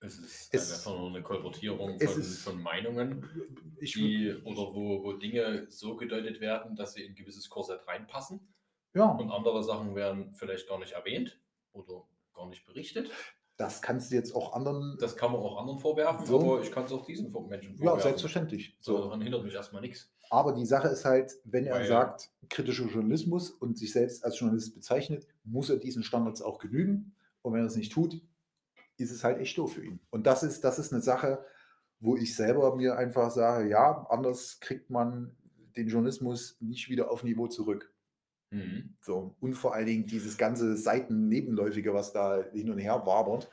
Es ist Es- einfach nur eine Kolportierung von, ist- von Meinungen, Ich, die, oder wo, wo Dinge so gedeutet werden, dass sie in ein gewisses Korsett reinpassen. ja, Und andere Sachen werden vielleicht gar nicht erwähnt oder gar nicht berichtet. das kannst du jetzt auch anderen. Das kann man auch anderen vorwerfen, So. aber ich kann es auch diesen Menschen ja, vorwerfen. selbstverständlich. So, So. daran hindert mich erstmal nichts. Aber die Sache ist halt, wenn er Weil- sagt, kritischer Journalismus und sich selbst als Journalist bezeichnet, muss er diesen Standards auch genügen. Und wenn er es nicht tut, ist es halt echt doof für ihn. Und das ist, das ist eine Sache, wo ich selber mir einfach sage, ja, anders kriegt man den Journalismus nicht wieder auf Niveau zurück. Mhm. So, und vor allen Dingen dieses ganze Seitennebenläufige, was da hin und her wabert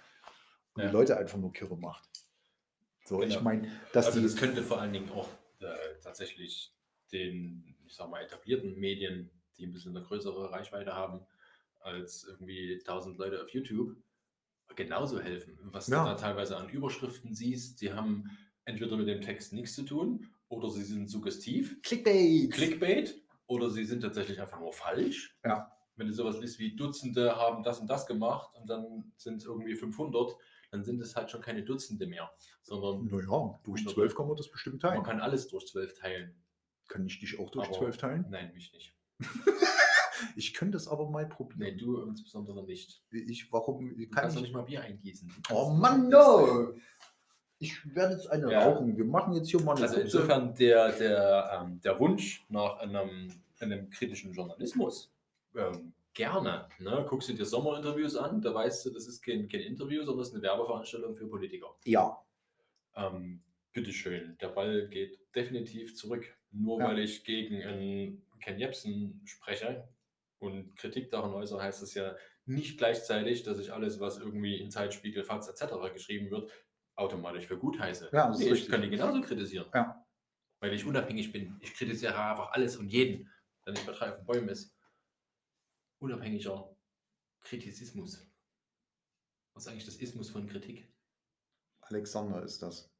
und Ja. die Leute einfach nur kirre macht. So, ich Genau. meine, dass also die. das könnte vor allen Dingen auch äh, tatsächlich den, ich sag mal, etablierten Medien, die ein bisschen eine größere Reichweite haben, als irgendwie 1000 Leute auf YouTube, genauso helfen. Was Ja. du da teilweise an Überschriften siehst, die haben entweder mit dem Text nichts zu tun oder sie sind suggestiv, Clickbait! Clickbait, oder sie sind tatsächlich einfach nur falsch. Ja. Wenn du sowas liest wie Dutzende haben das und das gemacht und dann sind es irgendwie 500, dann sind es halt schon keine Dutzende mehr, sondern Naja, durch. 12 kann man das bestimmt man teilen. kann alles durch 12 teilen. Kann ich dich auch durch 12 teilen? Nein, mich nicht. [laughs] Ich könnte es aber mal Nee, probieren. du insbesondere nicht. Ich, warum Du kann kannst doch ich? nicht mal Bier eingießen. Du Oh kannst Mann, no! Ich werde jetzt eine Ja. rauchen. Wir machen jetzt hier mal eine Also kurze- insofern der, der, ähm, der Wunsch nach einem, einem kritischen Journalismus ähm, gerne. Ne? Guckst du dir Sommerinterviews an, da weißt du, das ist kein, kein Interview, sondern es ist eine Werbeveranstaltung für Politiker. Ja, Ähm, bitteschön, der Ball geht definitiv zurück. Nur Ja. weil ich gegen einen Ken Jebsen spreche und Kritik daran äußere, heißt es ja nicht gleichzeitig, dass ich alles, was irgendwie in Zeitspiegel, FATS etc. geschrieben wird, automatisch für gut heiße. Ja, das nee, ich kann die genauso kritisieren. Ja. Weil ich unabhängig bin. Ich kritisiere einfach alles und jeden, der nicht bei drei auf den Bäumen ist. Unabhängiger Kritisismus. Was ist eigentlich das Ismus von Kritik? Alexander ist das.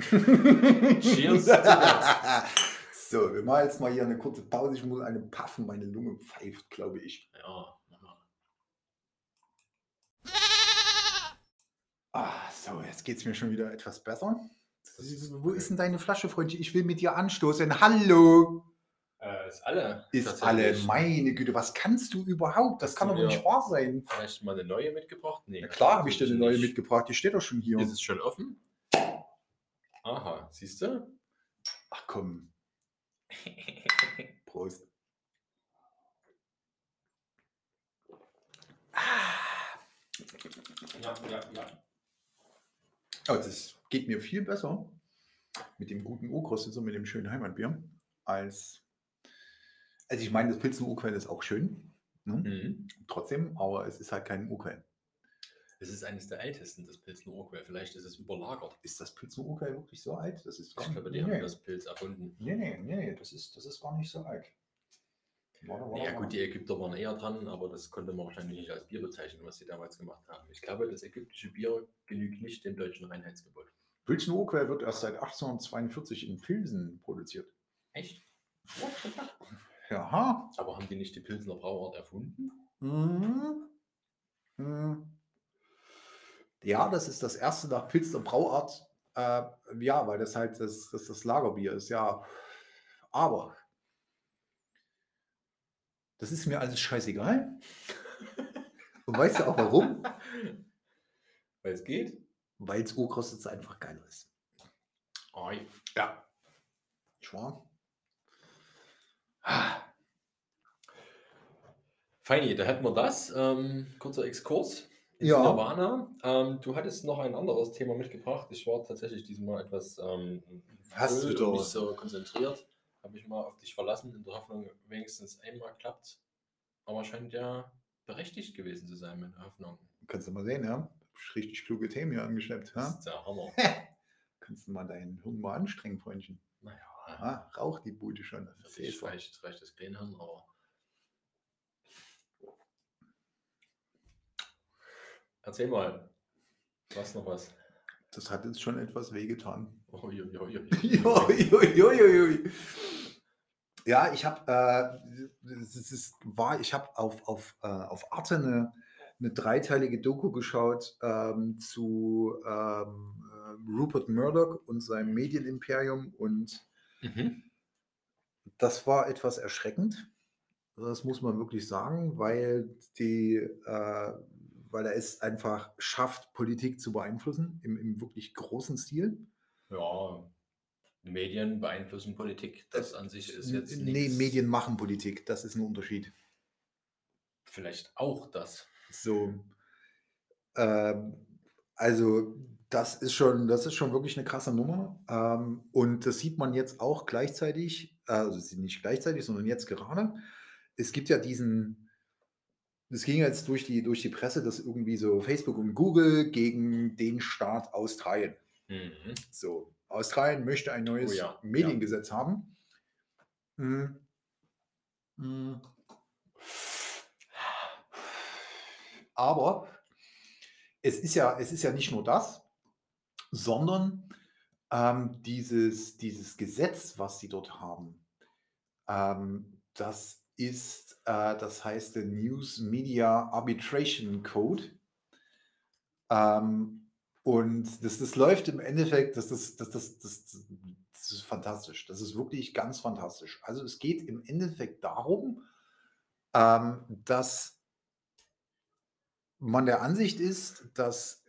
Cheers. [laughs] So, wir machen jetzt mal hier eine kurze Pause. Ich muss eine paffen. Meine Lunge pfeift, glaube ich. Ja, mach mal. Ah, so, jetzt geht es mir schon wieder etwas besser. Wo ist denn deine Flasche, Freundchen? Ich will mit dir anstoßen. Hallo! Äh, ist alle. Ist alle, meine Güte, was kannst du überhaupt? Das kann doch nicht wahr sein. Vielleicht mal eine neue mitgebracht? Nee. Na klar habe ich dir eine neue nicht. mitgebracht, die steht doch schon hier. Ist es schon offen? Aha, siehst du? Ach komm, [laughs] Prost. Ja, ja, ja. Oh, das geht mir viel besser mit dem guten und mit dem schönen Heimatbier, als. Also ich meine, das Pilzen Urquell ist auch schön, ne? Mhm. trotzdem, aber es ist halt kein Urquell. Es ist eines der ältesten, das Pilsner Urquell. Vielleicht ist es überlagert. Ist das Pilzen Urquell wirklich so alt? Das ist gar Ich glaube, die nee. haben das Pilz erfunden. Nee, nee, nee, das ist, das ist gar nicht so alt. Warte, warte, Ja gut, die Ägypter waren eher dran, aber das konnte man wahrscheinlich nicht als Bier bezeichnen, was sie damals gemacht haben. Ich glaube, das ägyptische Bier genügt nicht dem deutschen Reinheitsgebot. Pilzen Urquell wird erst seit 1842 in Pilsen produziert. Echt? [laughs] Ja. Aber haben die nicht die Pilsner Brauart erfunden? Mhm. Mhm. Ja, das ist das erste nach Pilsner Brauart. Äh, ja, weil das halt das, das, das Lagerbier ist, ja. Aber das ist mir alles scheißegal. [laughs] Und weißt du auch warum? Weil es geht? Weil es Urkostet einfach geiler ist. Ei. Ja. Ich war. Feini, da hätten wir das. Ähm, kurzer Exkurs. ins Ja. Nirvana. Ähm, du hattest noch ein anderes Thema mitgebracht. Ich war tatsächlich diesmal etwas ähm, Hast du doch. nicht so konzentriert. Habe ich mal auf dich verlassen, in der Hoffnung, wenigstens einmal klappt. Aber scheint ja berechtigt gewesen zu sein, meine Hoffnung. Kannst du mal sehen, ja? Richtig kluge Themen hier angeschleppt. Das Ja? ist der Hammer. [laughs] Kannst du mal deinen mal anstrengen, Freundchen. naja, Ah, rauch die Bude schon. Das ist reicht, reicht das Greenhirn, aber. Erzähl mal. Was noch was? Das hat jetzt schon etwas wehgetan. Ja, ich habe, äh, es ist wahr, ich habe auf, auf, äh, auf Arte eine, eine dreiteilige Doku geschaut ähm, zu ähm, äh, Rupert Murdoch und seinem Medienimperium und Mhm. das war etwas erschreckend. Das muss man wirklich sagen, weil die, äh, weil er es einfach schafft, Politik zu beeinflussen im, im wirklich großen Stil. Ja, Medien beeinflussen Politik. Das an sich ist jetzt nee, nichts- Medien machen Politik, das ist ein Unterschied. Vielleicht auch das. So, ähm, also das ist schon, das ist schon wirklich eine krasse Nummer. Ähm, und das sieht man jetzt auch gleichzeitig, äh, also nicht gleichzeitig, sondern jetzt gerade. Es gibt ja diesen, es ging jetzt durch die, durch die Presse, dass irgendwie so Facebook und Google gegen den Staat Australien. Mhm. So, Australien möchte ein neues Oh ja, ja. Mediengesetz haben. Mhm. Mhm. Aber es ist ja, es ist ja nicht nur das, sondern ähm, dieses, dieses Gesetz, was sie dort haben, ähm, das ist, äh, das heißt der News Media Arbitration Code. Ähm, und das, das läuft im Endeffekt, das, das, das, das, das, das ist fantastisch. Das ist wirklich ganz fantastisch. Also es geht im Endeffekt darum, ähm, dass man der Ansicht ist, dass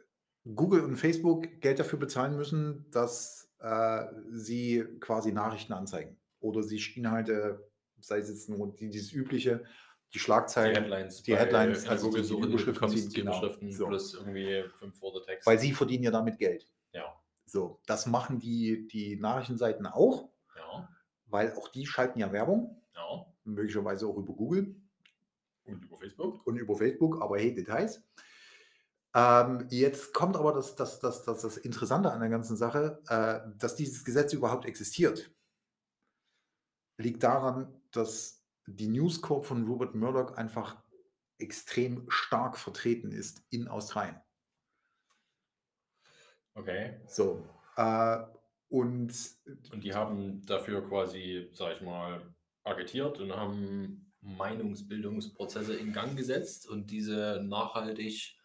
Google und Facebook Geld dafür bezahlen müssen, dass äh, sie quasi Nachrichten anzeigen oder sich Inhalte, sei es jetzt nur die, dieses übliche, die Die Schlagzeilen, Headlines, die Headlines, in der also die- die die Überschriften ziehen, die genau. So. plus irgendwie fünf Worte Text. weil sie verdienen ja damit Geld. ja, So, das machen die, die Nachrichtenseiten auch, ja, weil auch die schalten ja Werbung, ja. möglicherweise auch über Google Und über Facebook? und über Facebook, aber hey, Details. Ähm, jetzt kommt aber das, das, das, das, das Interessante an der ganzen Sache, äh, dass dieses Gesetz überhaupt existiert. Liegt daran, dass die News Corp von Robert Murdoch einfach extrem stark vertreten ist in Australien. Okay. So. Äh, Und Und die haben dafür quasi, sag ich mal, agitiert und haben Meinungsbildungsprozesse in Gang gesetzt und diese nachhaltig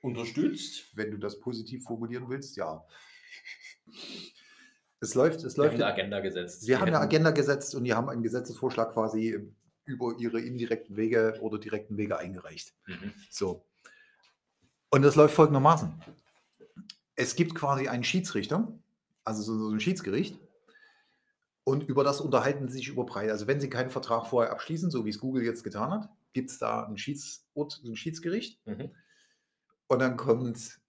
unterstützt. wenn du das positiv formulieren willst, ja. Es läuft, es Wir haben läuft. eine Agenda gesetzt. Wir haben eine Agenda gesetzt und die haben einen Gesetzesvorschlag quasi über ihre indirekten Wege oder direkten Wege eingereicht. Mhm. So. Und das läuft folgendermaßen. Es gibt quasi einen Schiedsrichter, also so, ein Schiedsgericht, und über das unterhalten sie sich über Preise. Also wenn sie keinen Vertrag vorher abschließen, so wie es Google jetzt getan hat, gibt es da ein, Schiedsort, ein Schiedsgericht. Mhm. Und dann kommt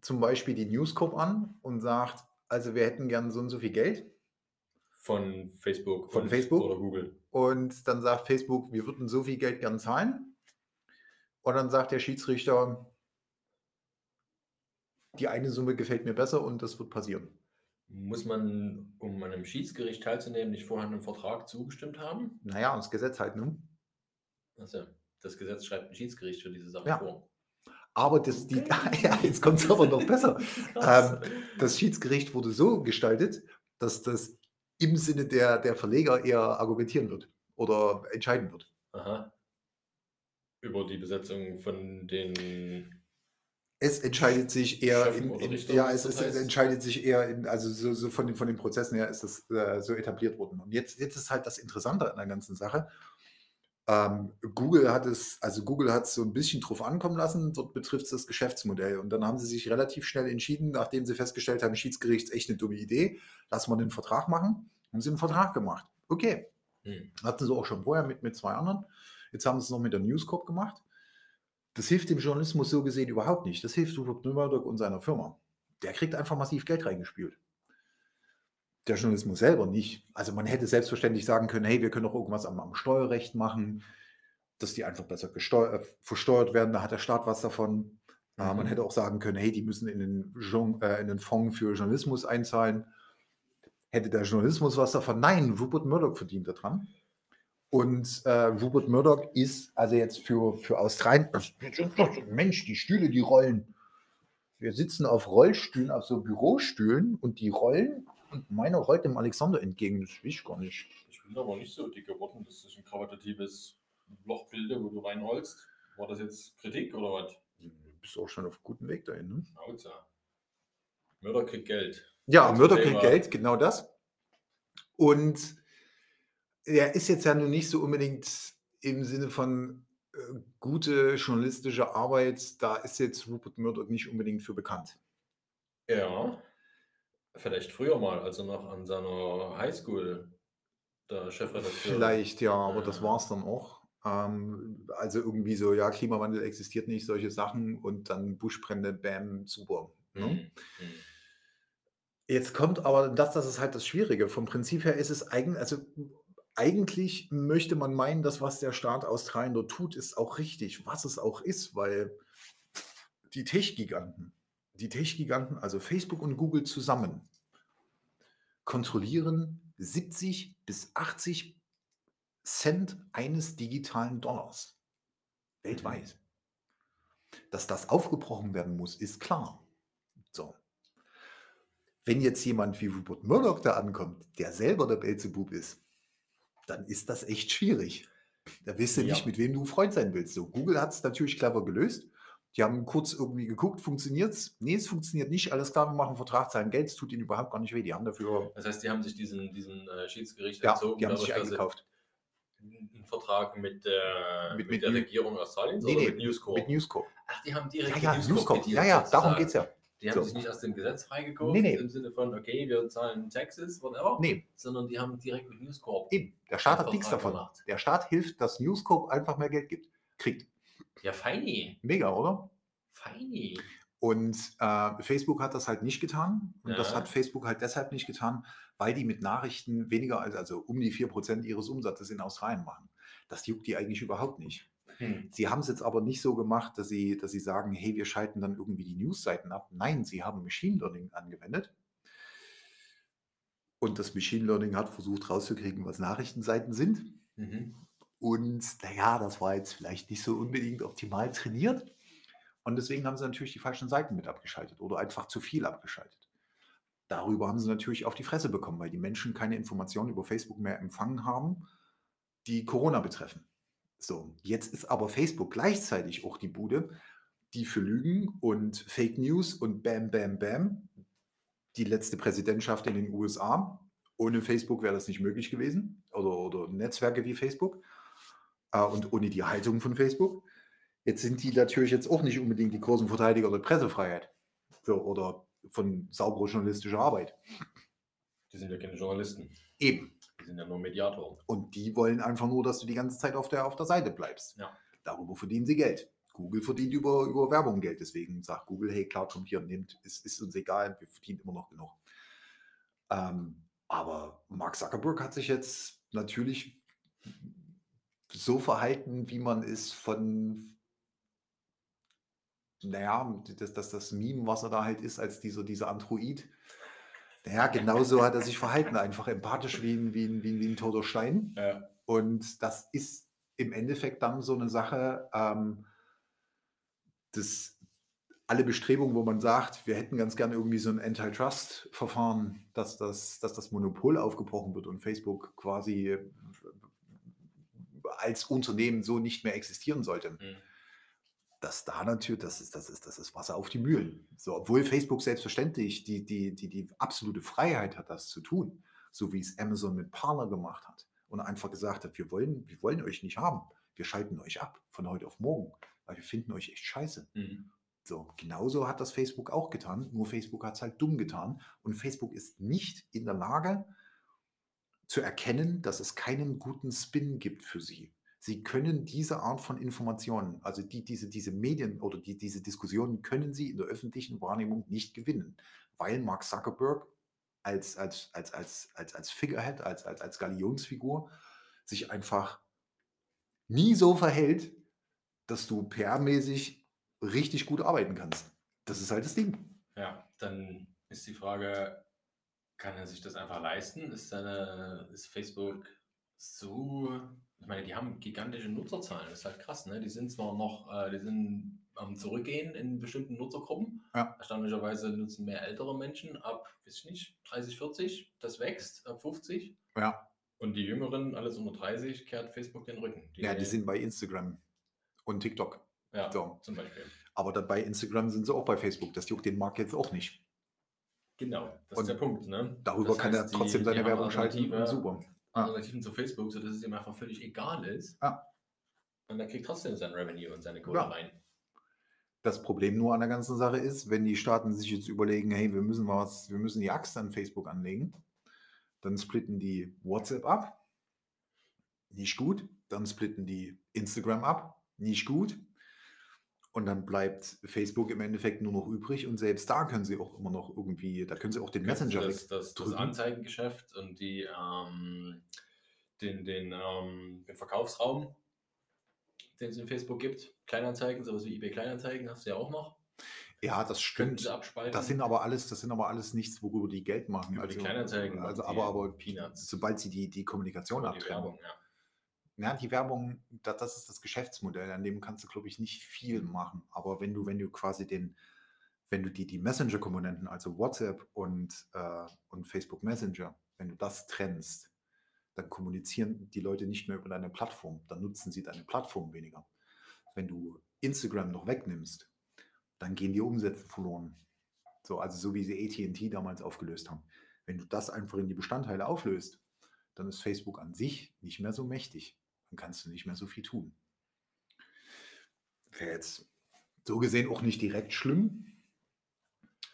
zum Beispiel die News Corp an und sagt, also wir hätten gern so und so viel Geld. Von Facebook. Von Facebook? Oder Google. Und dann sagt Facebook, wir würden so viel Geld gern zahlen. Und dann sagt der Schiedsrichter, die eine Summe gefällt mir besser und das wird passieren. Muss man, um an einem Schiedsgericht teilzunehmen, nicht vorher einem Vertrag zugestimmt haben? Naja, und das Gesetz halt, ne? Also, das Gesetz schreibt ein Schiedsgericht für diese Sache Ja. vor. Aber das, die, [laughs] ja, jetzt kommt es aber noch besser. [laughs] Krass. Das Schiedsgericht wurde so gestaltet, dass das im Sinne der, der Verleger eher argumentieren wird oder entscheiden wird. Aha. Über die Besetzung von den. Es entscheidet sich eher in Richter, ja, es, es entscheidet sich eher in, also so, so von, den, von den Prozessen her ist das äh, so etabliert worden. Und jetzt, jetzt ist halt das Interessante an der ganzen Sache. Ähm, Google hat es, also Google hat es so ein bisschen drauf ankommen lassen, dort betrifft es das Geschäftsmodell. Und dann haben sie sich relativ schnell entschieden, nachdem sie festgestellt haben, Schiedsgericht ist echt eine dumme Idee, lassen wir den Vertrag machen, haben sie einen Vertrag gemacht. Okay, Hm. hatten sie auch schon vorher mit, mit zwei anderen. Jetzt haben sie es noch mit der News Corp gemacht. Das hilft dem Journalismus so gesehen überhaupt nicht. Das hilft Rupert Murdoch und seiner Firma. Der kriegt einfach massiv Geld reingespült. Der Journalismus selber nicht. Also man hätte selbstverständlich sagen können, hey, wir können doch irgendwas am, am Steuerrecht machen, dass die einfach besser äh, versteuert werden, da hat der Staat was davon. Äh, man Mhm. hätte auch sagen können, hey, die müssen in den, Jour- äh, in den Fonds für Journalismus einzahlen. Hätte der Journalismus was davon? Nein, Rupert Murdoch verdient daran. Und äh, Rupert Murdoch ist also jetzt für, für Australien, Mensch, die Stühle, die rollen. Wir sitzen auf Rollstühlen, auf so Bürostühlen und die rollen und meiner rollt dem Alexander entgegen. Das will ich gar nicht. Ich bin aber nicht so dick geworden, dass ich ein krawattatives Loch bilde, wo du reinholst. War das jetzt Kritik oder was? Du bist auch schon auf gutem Weg dahin. Ne? Schnauze. Mörder kriegt Geld. Ja, Zum Mörder kriegt Geld, genau das. Und er ist jetzt ja nun nicht so unbedingt im Sinne von äh, gute journalistische Arbeit, da ist jetzt Rupert Murdoch nicht unbedingt für bekannt. Ja. Vielleicht früher mal, als er noch an seiner Highschool der Chefredakteur Vielleicht, ja, aber das Ja. war es dann auch. Ähm, also irgendwie so, ja, Klimawandel existiert nicht, solche Sachen und dann Buschbrände, bam, super. Ne? Hm, hm. Jetzt kommt aber, das, das ist halt das Schwierige. Vom Prinzip her ist es eigentlich, also eigentlich möchte man meinen, dass was der Staat Australien dort tut, ist auch richtig, was es auch ist, weil die Tech-Giganten, die Tech-Giganten, also Facebook und Google zusammen, kontrollieren 70 bis 80 Cent eines digitalen Dollars weltweit. Dass das aufgebrochen werden muss, ist klar. So. Wenn jetzt jemand wie Rupert Murdoch da ankommt, der selber der Belzebub ist, dann ist das echt schwierig. Da weißt du Ja. nicht, mit wem du Freund sein willst. So, Google hat es natürlich clever gelöst. Die haben kurz irgendwie geguckt, funktioniert es? Nee, es funktioniert nicht. Alles klar, wir machen einen Vertrag, zahlen Geld, es tut ihnen überhaupt gar nicht weh. Die haben dafür, Das heißt, die haben sich diesen, diesen äh, Schiedsgericht ja, entzogen, die haben sich dadurch, sie eingekauft. einen Vertrag mit der, Mit- mit, mit der New- Regierung Australiens Nee, oder nee, mit News Corp? Mit News Corp. Ach, die haben Ja, direkt ja, mit News Corp. gedealt Ja, ja, darum sozusagen. geht es ja. Die haben So. sich nicht aus dem Gesetz freigekauft, Nee, nee. im Sinne von, okay, wir zahlen Taxes, whatever, Nee, sondern die haben direkt mit News Corp. eben. Der Staat hat nichts davon. gemacht. Der Staat hilft, dass News Corp einfach mehr Geld gibt. Kriegt. Ja, feini. Mega, oder? Feini. Und äh, Facebook hat das halt nicht getan. Und das Ja. hat Facebook halt deshalb nicht getan, weil die mit Nachrichten weniger als, also um die 4% ihres Umsatzes in Australien machen. Das juckt die eigentlich überhaupt nicht. Hm. Sie haben es jetzt aber nicht so gemacht, dass sie, dass sie sagen, hey, wir schalten dann irgendwie die Newsseiten ab. Nein, sie haben Machine Learning angewendet. Und das Machine Learning hat versucht rauszukriegen, was Nachrichtenseiten sind. Mhm. Und naja, das war jetzt vielleicht nicht so unbedingt optimal trainiert. Und deswegen haben sie natürlich die falschen Seiten mit abgeschaltet oder einfach zu viel abgeschaltet. Darüber haben sie natürlich auf die Fresse bekommen, weil die Menschen keine Informationen über Facebook mehr empfangen haben, die Corona betreffen. So, jetzt ist aber Facebook gleichzeitig auch die Bude, die für Lügen und Fake News und Bam, Bam, Bam, die letzte Präsidentschaft in den USA. Ohne Facebook wäre das nicht möglich gewesen oder, oder Netzwerke wie Facebook und ohne die Haltung von Facebook. Jetzt sind die natürlich jetzt auch nicht unbedingt die großen Verteidiger der Pressefreiheit so, oder von sauberer journalistischer Arbeit. Die sind ja keine Journalisten. Eben. Die sind ja nur Mediatoren. Und die wollen einfach nur, dass du die ganze Zeit auf der, auf der Seite bleibst. Ja. Darüber verdienen sie Geld. Google verdient über, über Werbung Geld. Deswegen sagt Google, hey, klar, kommt hier, nehmt, ist, ist uns egal, wir verdienen immer noch genug. Ähm, aber Mark Zuckerberg hat sich jetzt natürlich so verhalten, wie man es von, naja, das, das, das Meme, was er da halt ist, als dieser, dieser Android. Naja, genauso hat er sich verhalten, [laughs] einfach empathisch wie ein, wie ein, wie ein, wie ein toter Stein. Ja. Und das ist im Endeffekt dann so eine Sache, ähm, dass alle Bestrebungen, wo man sagt, wir hätten ganz gerne irgendwie so ein Antitrust-Verfahren, dass das, dass das Monopol aufgebrochen wird und Facebook quasi als Unternehmen so nicht mehr existieren sollte. Mhm. Dass da natürlich, das ist, das ist, das ist Wasser auf die Mühlen. So, obwohl Facebook selbstverständlich die, die, die, die absolute Freiheit hat, das zu tun, so wie es Amazon mit Parler gemacht hat und einfach gesagt hat, wir wollen, wir wollen euch nicht haben. Wir schalten euch ab von heute auf morgen, weil wir finden euch echt scheiße. Mhm. So, genauso hat das Facebook auch getan, nur Facebook hat es halt dumm getan. Und Facebook ist nicht in der Lage zu erkennen, dass es keinen guten Spin gibt für sie. Sie können diese Art von Informationen, also die, diese, diese Medien oder die, diese Diskussionen können sie in der öffentlichen Wahrnehmung nicht gewinnen, weil Mark Zuckerberg als, als, als, als, als, als Figurehead, als, als, als Galionsfigur sich einfach nie so verhält, dass du PR-mäßig richtig gut arbeiten kannst. Das ist halt das Ding. Ja, dann ist die Frage, kann er sich das einfach leisten? Ist, seine, ist Facebook so, ich meine, die haben gigantische Nutzerzahlen, das ist halt krass, ne? Die sind zwar noch, äh, die sind am Zurückgehen in bestimmten Nutzergruppen. Ja. Erstaunlicherweise nutzen mehr ältere Menschen ab, weiß ich nicht, 30, 40, das wächst, ab 50. Ja, Und die Jüngeren, alles unter 30, kehrt Facebook den Rücken. ja die sind bei Instagram und TikTok. ja, so. zum Beispiel. Aber dann bei Instagram sind sie auch bei Facebook. Das juckt den Markt jetzt auch nicht. Genau, das Und ist der Punkt. Ne? Darüber Das kann er heißt, die- trotzdem die seine haben Werbung schalten. Super. Ja. Alternativen zu Facebook, sodass es ihm einfach völlig egal ist. Ja. Und er kriegt trotzdem sein Revenue und seine Kohle Ja. rein. Das Problem nur an der ganzen Sache ist, wenn die Staaten sich jetzt überlegen, hey, wir müssen was, wir müssen die Axt an Facebook anlegen, dann splitten die WhatsApp ab. Nicht gut. Dann splitten die Instagram ab. Nicht gut. Und dann bleibt Facebook im Endeffekt nur noch übrig und selbst da können sie auch immer noch irgendwie, da können sie auch den Messenger das, das, das. Anzeigengeschäft und die, ähm, den, den, ähm, den Verkaufsraum, den es in Facebook gibt. Kleinanzeigen, sowas wie eBay Kleinanzeigen hast du ja auch noch. Ja, das stimmt. Das sind aber alles, das sind aber alles nichts, worüber die Geld machen. Über die Kleinanzeigen Also, aber, aber Peanuts. sobald sie die, die Kommunikation abtrennen. Ja. Ja, die Werbung, da, das ist das Geschäftsmodell, an dem kannst du, glaube ich, nicht viel machen. Aber wenn du, wenn du quasi den, wenn du die, die Messenger-Komponenten, also WhatsApp und, äh, und Facebook Messenger, wenn du das trennst, dann kommunizieren die Leute nicht mehr über deine Plattform, dann nutzen sie deine Plattform weniger. Wenn du Instagram noch wegnimmst, dann gehen die Umsätze verloren. So, also so wie sie AT&T damals aufgelöst haben. Wenn du das einfach in die Bestandteile auflöst, dann ist Facebook an sich nicht mehr so mächtig. Dann kannst du nicht mehr so viel tun. Wäre jetzt so gesehen auch nicht direkt schlimm.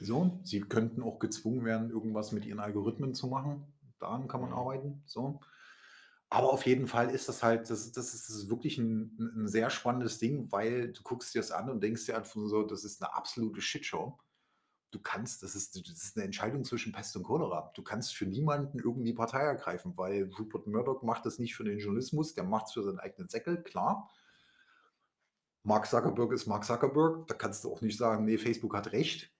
So, sie könnten auch gezwungen werden, irgendwas mit ihren Algorithmen zu machen. Daran kann man Mhm. arbeiten. So. Aber auf jeden Fall ist das halt, das, das, ist, das ist wirklich ein, ein sehr spannendes Ding, weil du guckst dir das an und denkst dir einfach so, das ist eine absolute Shitshow. Du kannst, das ist, das ist eine Entscheidung zwischen Pest und Cholera. Du kannst für niemanden irgendwie Partei ergreifen, weil Rupert Murdoch macht das nicht für den Journalismus, der macht es für seinen eigenen Säckel, klar. Mark Zuckerberg ist Mark Zuckerberg, da kannst du auch nicht sagen, nee, Facebook hat recht.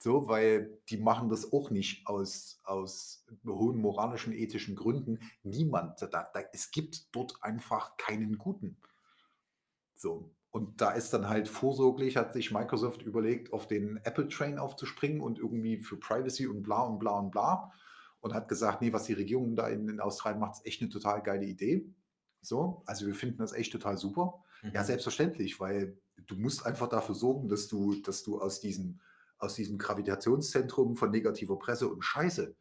So, weil die machen das auch nicht aus, aus hohen moralischen, ethischen Gründen. Niemand, da, da, es gibt dort einfach keinen Guten. So. Und da ist dann halt vorsorglich, hat sich Microsoft überlegt, auf den Apple-Train aufzuspringen und irgendwie für Privacy und bla und bla und bla. Und hat gesagt, nee, was die Regierung da in, in Australien macht, ist echt eine total geile Idee. So, also wir finden das echt total super. Ja, Mhm. selbstverständlich, weil du musst einfach dafür sorgen, dass du, dass du aus diesem, aus diesem Gravitationszentrum von negativer Presse und Scheiße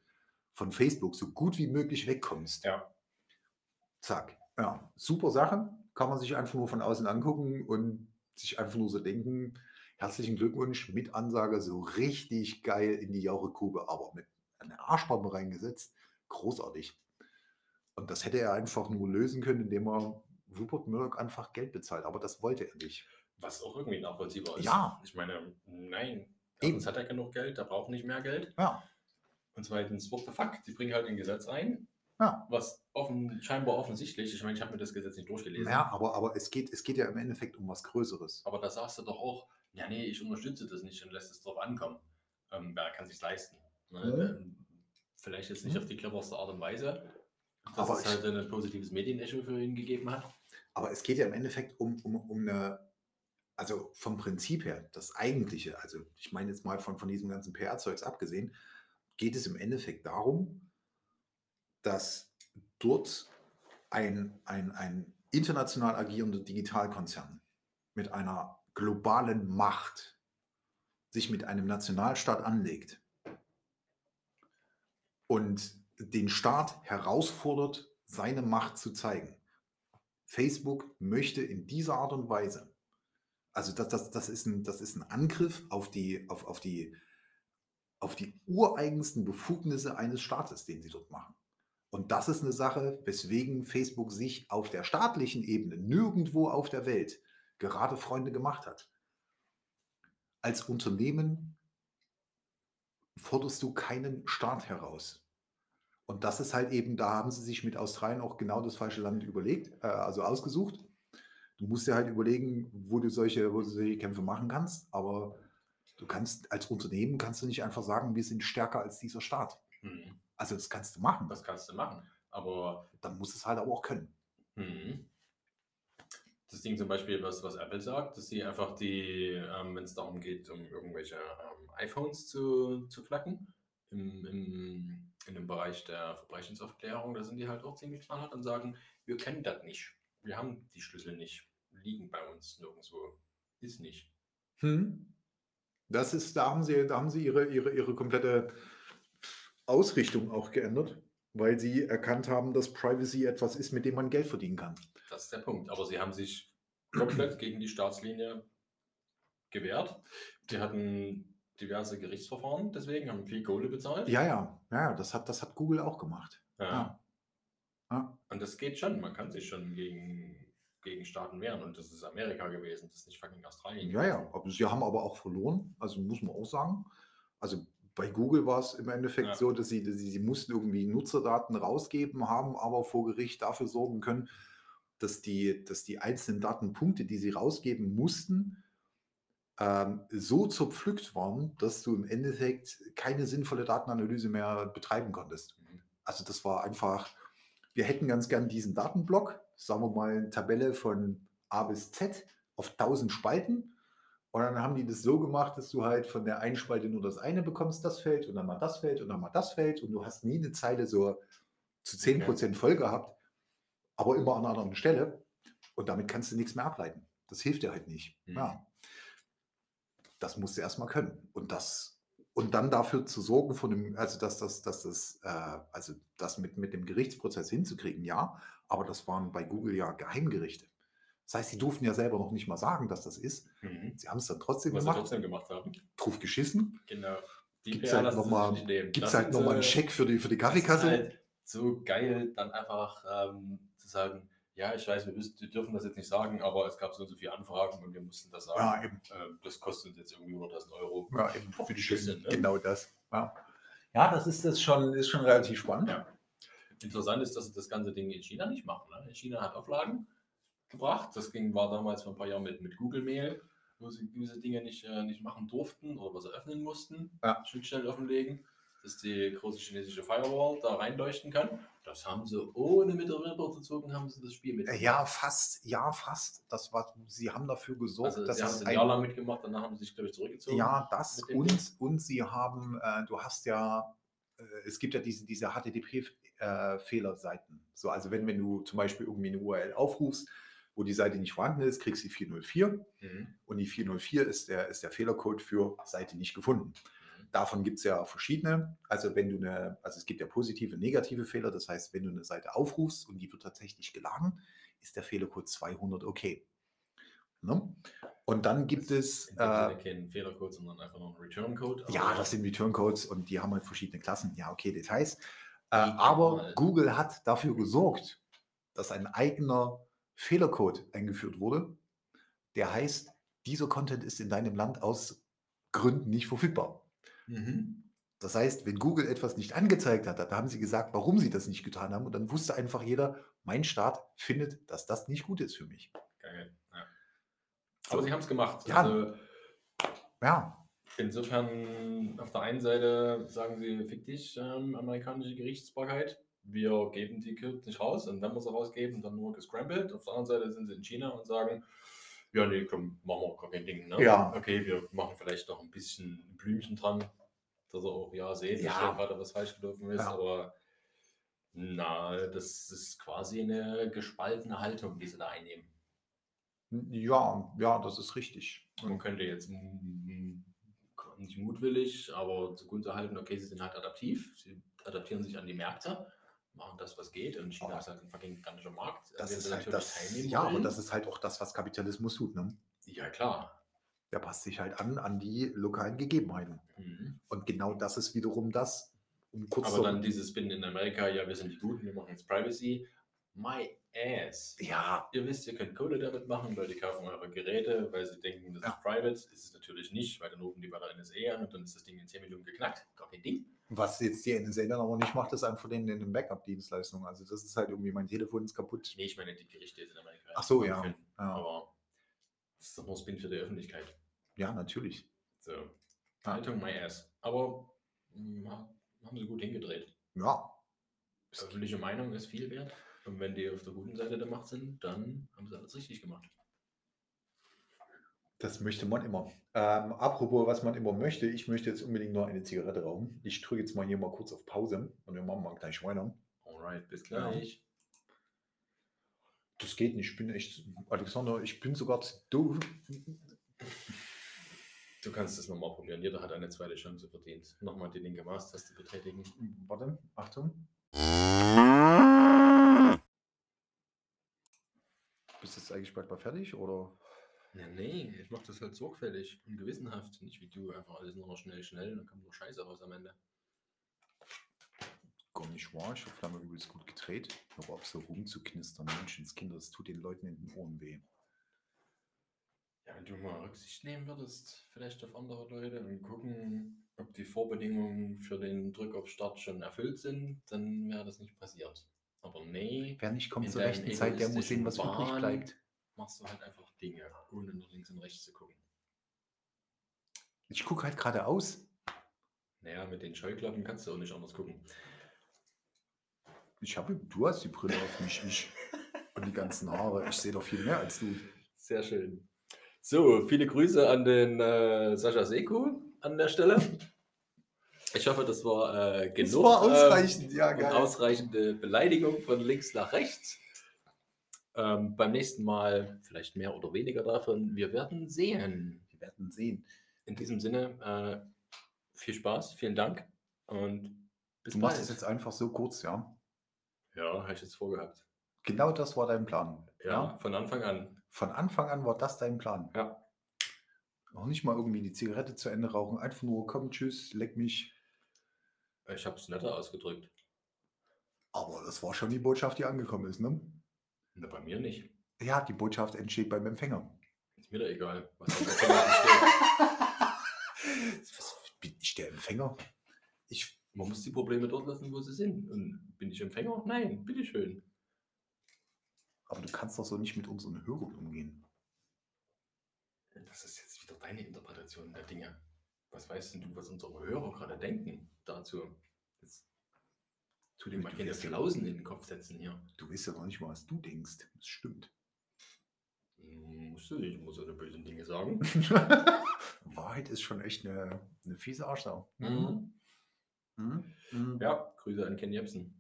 von Facebook so gut wie möglich wegkommst. Ja. Zack. Ja, super Sache. Kann man sich einfach nur von außen angucken und sich einfach nur so denken, herzlichen Glückwunsch mit Ansage, so richtig geil in die Jauchegrube, aber mit einer Arschbombe reingesetzt. Großartig. Und das hätte er einfach nur lösen können, indem er Rupert Murdoch einfach Geld bezahlt. Aber das wollte er nicht. Was auch irgendwie nachvollziehbar ist. Ja. Ich meine, nein. Eben. Erstens hat er genug Geld, der braucht nicht mehr Geld. Ja, Und zweitens, what the fuck? Die bringen halt ein Gesetz ein, ja. was offen, scheinbar offensichtlich, ich meine, ich habe mir das Gesetz nicht durchgelesen. Ja, aber, aber es, geht, es geht ja im Endeffekt um was Größeres. Aber da sagst du doch auch, ja, nee, ich unterstütze das nicht und lässt es drauf ankommen. Ähm, wer kann sich leisten? Ne? Mhm. Vielleicht jetzt nicht Mhm. auf die cleverste Art und Weise, dass Aber es ich- halt ein positives Medienecho für ihn gegeben hat. Aber es geht ja im Endeffekt um, um, um eine, also vom Prinzip her, das Eigentliche, also ich meine jetzt mal von, von diesem ganzen PR-Zeugs abgesehen, geht es im Endeffekt darum, dass dort ein, ein, ein international agierender Digitalkonzern mit einer globalen Macht sich mit einem Nationalstaat anlegt und den Staat herausfordert, seine Macht zu zeigen. Facebook möchte in dieser Art und Weise, also das, das, das, ist, ein, das ist ein Angriff auf die, auf, auf, die, auf die ureigensten Befugnisse eines Staates, den sie dort machen. Und das ist eine Sache, weswegen Facebook sich auf der staatlichen Ebene nirgendwo auf der Welt gerade Freunde gemacht hat. Als Unternehmen forderst du keinen Staat heraus. Und das ist halt eben, da haben sie sich mit Australien auch genau das falsche Land überlegt, äh, also ausgesucht. Du musst dir halt überlegen, wo du solche, wo du solche Kämpfe machen kannst, aber du kannst als Unternehmen kannst du nicht einfach sagen, wir sind stärker als dieser Staat. Mhm. Also das kannst du machen, Das kannst du machen. Aber dann musst du es halt aber auch können. Mhm. Das Ding zum Beispiel, was, was Apple sagt, dass sie einfach die, ähm, wenn es darum geht, um irgendwelche ähm, iPhones zu, zu knacken, im, im, in dem Bereich der Verbrechensaufklärung, da sind die halt auch ziemlich knallhart und sagen, wir können das nicht. Wir haben die Schlüssel nicht. Liegen bei uns nirgendwo. Ist nicht. Hm. Das ist, da haben sie, da haben sie ihre, ihre, ihre komplette Ausrichtung auch geändert, weil sie erkannt haben, dass Privacy etwas ist, mit dem man Geld verdienen kann. Das ist der Punkt. Aber sie haben sich komplett gegen die Staatslinie gewehrt. Die hatten diverse Gerichtsverfahren, deswegen haben viel Kohle bezahlt. Ja, ja, ja, das hat, das hat Google auch gemacht. Ja. Ja. Und das geht schon. Man kann sich schon gegen, gegen Staaten wehren. Und das ist Amerika gewesen. Das ist nicht fucking Australien. Ja, ja, aber sie haben aber auch verloren, also muss man auch sagen. Also bei Google war es im Endeffekt Ja. so, dass sie, dass sie, sie mussten irgendwie Nutzerdaten rausgeben, haben aber vor Gericht dafür sorgen können, dass die, dass die einzelnen Datenpunkte, die sie rausgeben mussten, ähm, so zerpflückt waren, dass du im Endeffekt keine sinnvolle Datenanalyse mehr betreiben konntest. Mhm. Also das war einfach, wir hätten ganz gern diesen Datenblock, sagen wir mal eine Tabelle von A bis Z auf 1000 Spalten. Und dann haben die das so gemacht, dass du halt von der einen Spalte nur das eine bekommst, das Feld, und dann mal das Feld und dann mal das Feld. Und du hast nie eine Zeile so zu 10% voll gehabt, aber immer an einer anderen Stelle. Und damit kannst du nichts mehr ableiten. Das hilft dir halt nicht. Mhm. Ja. Das musst du erstmal können. Und das und dann dafür zu sorgen, von dem, also dass das, dass das, äh, also das mit, mit dem Gerichtsprozess hinzukriegen, ja, aber das waren bei Google ja Geheimgerichte. Das heißt, sie durften ja selber noch nicht mal sagen, dass das ist. Mhm. Sie haben es dann trotzdem Was sie gemacht, trotzdem gemacht haben. drauf geschissen. Genau. Halt noch sie mal-. Gibt es halt nochmal einen so- Scheck für die, für die Das ist Kaffeekasse? halt so geil, dann einfach ähm, zu sagen, ja, ich weiß, wir, wissen, wir dürfen das jetzt nicht sagen, aber es gab so und so viele Anfragen und wir mussten das sagen. ja, eben. Ähm, das kostet uns jetzt irgendwie 100.000 Euro. Ja, eben. Für die Schönen. ne? Genau das. Ja. ja, das ist das schon, ist schon relativ spannend. Ja. Interessant ist, dass sie das ganze Ding in China nicht machen. Ne? China hat Auflagen gebracht. Das ging, war damals vor ein paar Jahren mit, mit Google Mail, wo sie gewisse Dinge nicht, äh, nicht machen durften oder was sie öffnen mussten. Ja. Schnittstellen offenlegen. dass die große chinesische Firewall da reinleuchten kann. Das haben sie ohne mit der Wimper zu zucken, haben sie das Spiel mit. Ja, fast, ja, fast. Das war, sie haben dafür gesorgt, also dass sie haben es ein Jahr lang mitgemacht, danach haben sie sich, glaube ich, zurückgezogen. Ja, das und, und sie haben, äh, du hast ja, äh, es gibt ja diese, diese HTTP-Fehlerseiten. äh, so, also wenn, wenn du zum Beispiel irgendwie eine URL aufrufst, wo die Seite nicht vorhanden ist, kriegst du die 404 Mhm. und die 404 ist der, ist der Fehlercode für Seite nicht gefunden. Davon gibt es ja verschiedene. Also wenn du eine, also es gibt ja positive, negative Fehler. Das heißt, wenn du eine Seite aufrufst und die wird tatsächlich geladen, ist der Fehlercode 200 okay. Ne? Und dann gibt es, äh, kein Fehlercode, sondern einfach nur ein Return-Code. ja, aber- das sind Return-Codes und die haben halt verschiedene Klassen. Ja, okay, Details. Äh, aber Google hat dafür gesorgt, dass ein eigener Fehlercode eingeführt wurde, der heißt, dieser Content ist in deinem Land aus Gründen nicht verfügbar. Mhm. Das heißt, wenn Google etwas nicht angezeigt hat, da haben sie gesagt, warum sie das nicht getan haben. Und dann wusste einfach jeder, mein Staat findet, dass das nicht gut ist für mich. Geil. Ja. Aber sie haben es gemacht. Ja. Also Ja, insofern, auf der einen Seite sagen sie, fick dich, ähm, amerikanische Gerichtsbarkeit. Wir geben die Codes nicht raus und wenn wir sie rausgeben, dann nur gescrambled. Auf der anderen Seite sind sie in China und sagen, ja, nee, komm, machen wir gar kein Ding. Ne? Ja. Okay, wir machen vielleicht noch ein bisschen Blümchen dran, dass er auch ja sehen, Ja. dass da gerade was falsch gelaufen ist, Ja. aber na, das ist quasi eine gespaltene Haltung, die sie da einnehmen. ja, ja, das ist richtig. Man könnte jetzt nicht mutwillig, aber zugrunde halten, okay, sie sind halt adaptiv, sie adaptieren sich an die Märkte, machen das, was geht. Und China Aber ist halt ein fucking gigantischer Markt. Das an dem ist halt das, ja, wollen. das ist halt auch das, was Kapitalismus tut. Ne? Ja, klar. Der passt sich halt an, an die lokalen Gegebenheiten. Mhm. Und genau das ist wiederum das, um kurz Aber dann dieses Spin in Amerika, ja, wir sind die Guten, wir machen jetzt Privacy. My ass. Ja, Ihr wisst, ihr könnt Kohle damit machen, Leute kaufen eure Geräte, weil sie denken, das Ja. ist private. Ist es natürlich nicht, weil dann rufen die bei der NSA an und dann ist das Ding in 10 Minuten geknackt. Gar kein Ding. Was jetzt die NSA dann aber nicht macht, ist einfach den, den Backup-Dienstleistungen. Also das ist halt irgendwie, mein Telefon ist kaputt. Nee, ich meine die Gerichte in Amerika. Ach so, ja. Ja, Aber das ist doch nur Spin für die Öffentlichkeit. ja natürlich. So. Ja. Haltung my ass. Aber mh, haben sie gut hingedreht. Ja. Öffentliche Meinung ist viel wert. Und wenn die auf der guten Seite der Macht sind, dann haben sie alles richtig gemacht. Das möchte man immer. Ähm, apropos, was man immer möchte, ich möchte jetzt unbedingt noch eine Zigarette rauchen. Ich drücke jetzt mal hier mal kurz auf Pause und wir machen mal gleich weiter. Alright, bis gleich. Das geht nicht. Ich bin echt, Alexander, ich bin sogar zu doof. Du kannst es nochmal probieren. Jeder hat eine zweite Chance verdient. Nochmal die linke Maustaste betätigen. Warte, Achtung. Bist du jetzt eigentlich bald mal fertig oder? Nee, nee, ich mach das halt sorgfältig und gewissenhaft. Nicht wie du, einfach alles nur noch schnell, schnell. Dann kommt nur Scheiße raus am Ende. Gar nicht wahr. Ich haben wir übelst gut gedreht. Hör auf, so rumzuknistern. Menschenskinder, das tut den Leuten in den Ohren weh. Ja, wenn du mal Rücksicht nehmen würdest, vielleicht auf andere Leute und gucken, ob die Vorbedingungen für den Druck auf Start schon erfüllt sind, dann wäre das nicht passiert. Aber nee, Wer nicht kommt zur rechten Zeit, der muss sehen, was übrig bleibt. Machst du halt einfach Dinge, ohne nach links und rechts zu gucken. Ich gucke halt geradeaus. Naja, mit den Scheuklappen kannst du auch nicht anders gucken. Ich habe, du hast die Brille auf mich, ich und die ganzen Haare. Ich sehe doch viel mehr als du. Sehr schön. So, viele Grüße an den äh, Sascha Seku an der Stelle. Ich hoffe, das war äh, genug. Das war ähm, ausreichend, ja, und geil. ausreichende Beleidigung von links nach rechts. Ähm, beim nächsten Mal vielleicht mehr oder weniger davon. Wir werden sehen. Wir werden sehen. In diesem Sinne, äh, viel Spaß, vielen Dank und bis Du machst bald. es jetzt einfach so kurz, ja? ja, habe ich jetzt vorgehabt. Genau das war dein Plan. Ja, von Anfang an. Von Anfang an war das dein Plan. Ja. Noch nicht mal irgendwie die Zigarette zu Ende rauchen. Einfach nur, komm, tschüss, leck mich. Ich habe es netter ausgedrückt. Aber das war schon die Botschaft, die angekommen ist, ne? Na, bei mir nicht. Ja, die Botschaft entsteht beim Empfänger. Ist mir da egal, was der Kamera steht. [laughs] Was, bin ich der Empfänger? Ich, Man muss die Probleme dort lassen, wo sie sind. Und bin ich Empfänger? Nein, bitteschön. aber du kannst doch so nicht mit unseren Hörern umgehen. Das ist jetzt wieder deine Interpretation der Dinge. Was weißt denn du, was unsere Hörer gerade denken dazu? Jetzt tu dir mal keine ja- Flausen in den Kopf setzen hier. Du weißt ja noch nicht mal, was du denkst. Das stimmt. Hm, Musst du nicht, ich muss eine bösen Dinge sagen. [laughs] Wahrheit ist schon echt eine, eine fiese Arschsau. Mhm. Mhm. Mhm. Ja, Grüße an Ken Jebsen.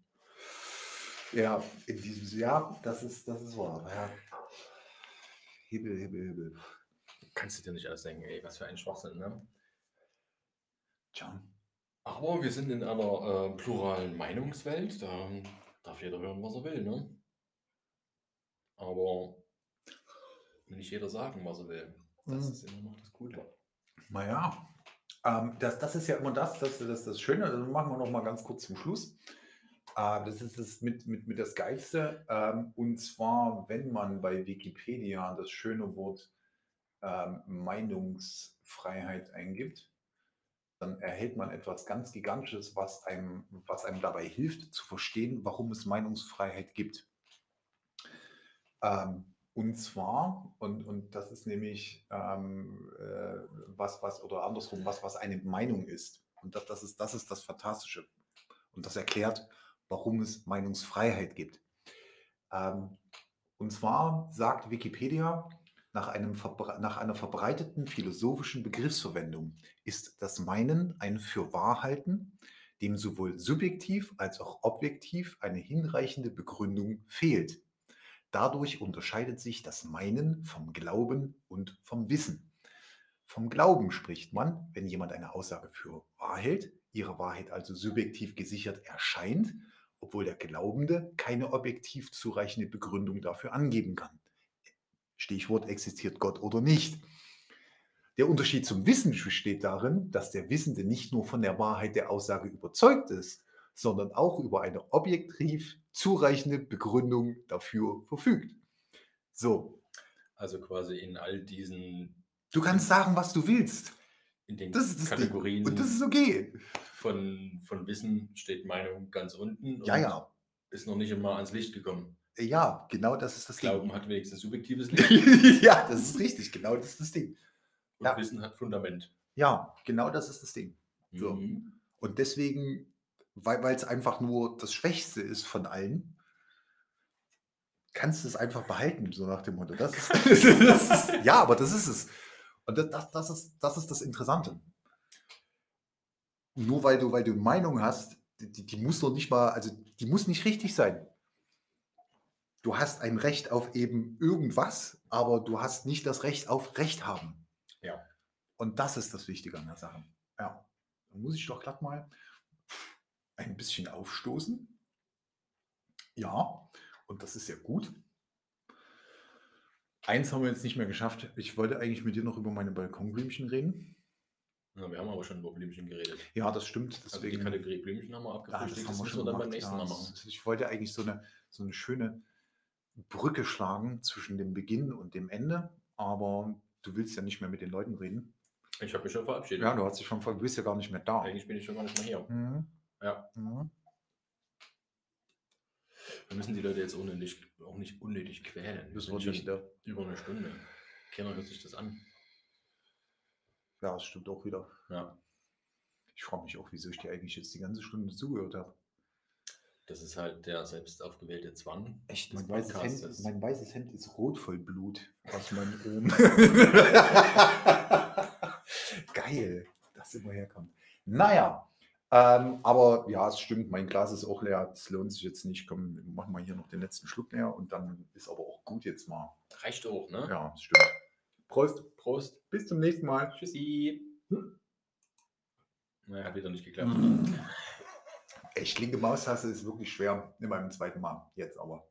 Ja, in diesem Jahr, das ist, das ist wahr. Ja. Hibbel, hibbel, hibbel. Kannst du dir nicht alles denken, ey, was für ein Schwachsinn, ne? Tja. Aber wir sind in einer äh, pluralen Meinungswelt, da darf jeder hören, was er will, ne? Aber nicht jeder sagen, was er will. Das Mhm. ist immer noch das Gute. Naja, ähm, das, das ist ja immer das, das, das, das Schöne. Also machen wir noch mal ganz kurz zum Schluss. Äh, das ist das mit, mit, mit das Geilste. Ähm, und zwar, wenn man bei Wikipedia das schöne Wort ähm, Meinungsfreiheit eingibt, dann erhält man etwas ganz Gigantisches, was einem, was einem dabei hilft zu verstehen, warum es Meinungsfreiheit gibt. Ähm, und zwar, und, und das ist nämlich ähm, äh, was, was, oder andersrum, was, was eine Meinung ist. Und das, das, ist, das ist das Fantastische. Und das erklärt, warum es Meinungsfreiheit gibt. Ähm, und zwar sagt Wikipedia, nach, einem nach einer verbreiteten philosophischen Begriffsverwendung ist das Meinen ein Fürwahrhalten, dem sowohl subjektiv als auch objektiv eine hinreichende Begründung fehlt. Dadurch unterscheidet sich das Meinen vom Glauben und vom Wissen. Vom Glauben spricht man, wenn jemand eine Aussage für wahr hält, ihre Wahrheit also subjektiv gesichert erscheint, obwohl der Glaubende keine objektiv zureichende Begründung dafür angeben kann. Stichwort existiert Gott oder nicht. Der Unterschied zum Wissen besteht darin, dass der Wissende nicht nur von der Wahrheit der Aussage überzeugt ist, sondern auch über eine objektiv zureichende Begründung dafür verfügt. So, Also quasi in all diesen du kannst sagen, was du willst. in den Das das Ding. Kategorien Und das ist okay. von, von Wissen steht Meinung ganz unten Ja, ja. ist noch nicht immer ans Licht gekommen. Ja, genau das ist das Glauben hat wenigstens subjektives [laughs] Ding. ja, das ist richtig. Genau das ist das Ding. und Ja. Wissen hat Fundament. Ja, genau das ist das Ding. So. Mhm. Und deswegen, weil es einfach nur das Schwächste ist von allen, kannst du es einfach behalten, so nach dem Motto. Das ist, [laughs] das ist, ja, aber das ist es. Und das, das, das, ist, das ist das Interessante. Nur weil du, weil du Meinung hast, die, die- die muss doch nicht mal, also die muss nicht richtig sein. Du hast ein Recht auf eben irgendwas, aber du hast nicht das Recht auf Recht haben. Ja. Und das ist das Wichtige an der Sache. Ja. Dann muss ich doch glatt mal ein bisschen aufstoßen. Ja, und das ist ja gut. Eins haben wir jetzt nicht mehr geschafft. Ich wollte eigentlich mit dir noch über meine Balkonblümchen reden. Ja, wir haben aber schon über Blümchen geredet. Ja, das stimmt. Also die Deswegen, Kategorie Blümchen haben wir ja, abgefrühstückt. das müssen wir dann beim nächsten Ja, Mal das- machen. Ich wollte eigentlich so eine, so eine schöne Brücke schlagen zwischen dem Beginn und dem Ende, aber du willst ja nicht mehr mit den Leuten reden. Ich habe mich schon verabschiedet. Ja, du hast dich schon, ver- du bist ja gar nicht mehr da. Eigentlich bin ich schon gar nicht mehr hier. Mhm. Ja. Mhm. Wir müssen die Leute jetzt unnötig, auch nicht unnötig quälen. Das war schon nicht da. über eine Stunde. Keiner hört sich das an. Ja, das stimmt auch wieder. Ja. Ich frage mich auch, wieso ich dir eigentlich jetzt die ganze Stunde zugehört habe. Das ist halt der selbst aufgewählte Zwang. Echt, mein weißes, Hemd, mein weißes Hemd ist rot voll Blut aus meinen Ohren. [laughs] Geil, dass immer herkommt. Naja, ähm, aber ja, es stimmt, mein Glas ist auch leer. Es lohnt sich jetzt nicht. Komm, machen wir hier noch den letzten Schluck leer und dann ist aber auch gut jetzt mal. Reicht auch, ne? Ja, es stimmt. Prost, Prost. bis zum nächsten Mal. Tschüssi. Naja, hat wieder nicht geklappt. [laughs] Echt, linke Maustaste ist wirklich schwer in meinem zweiten Mal. Jetzt aber.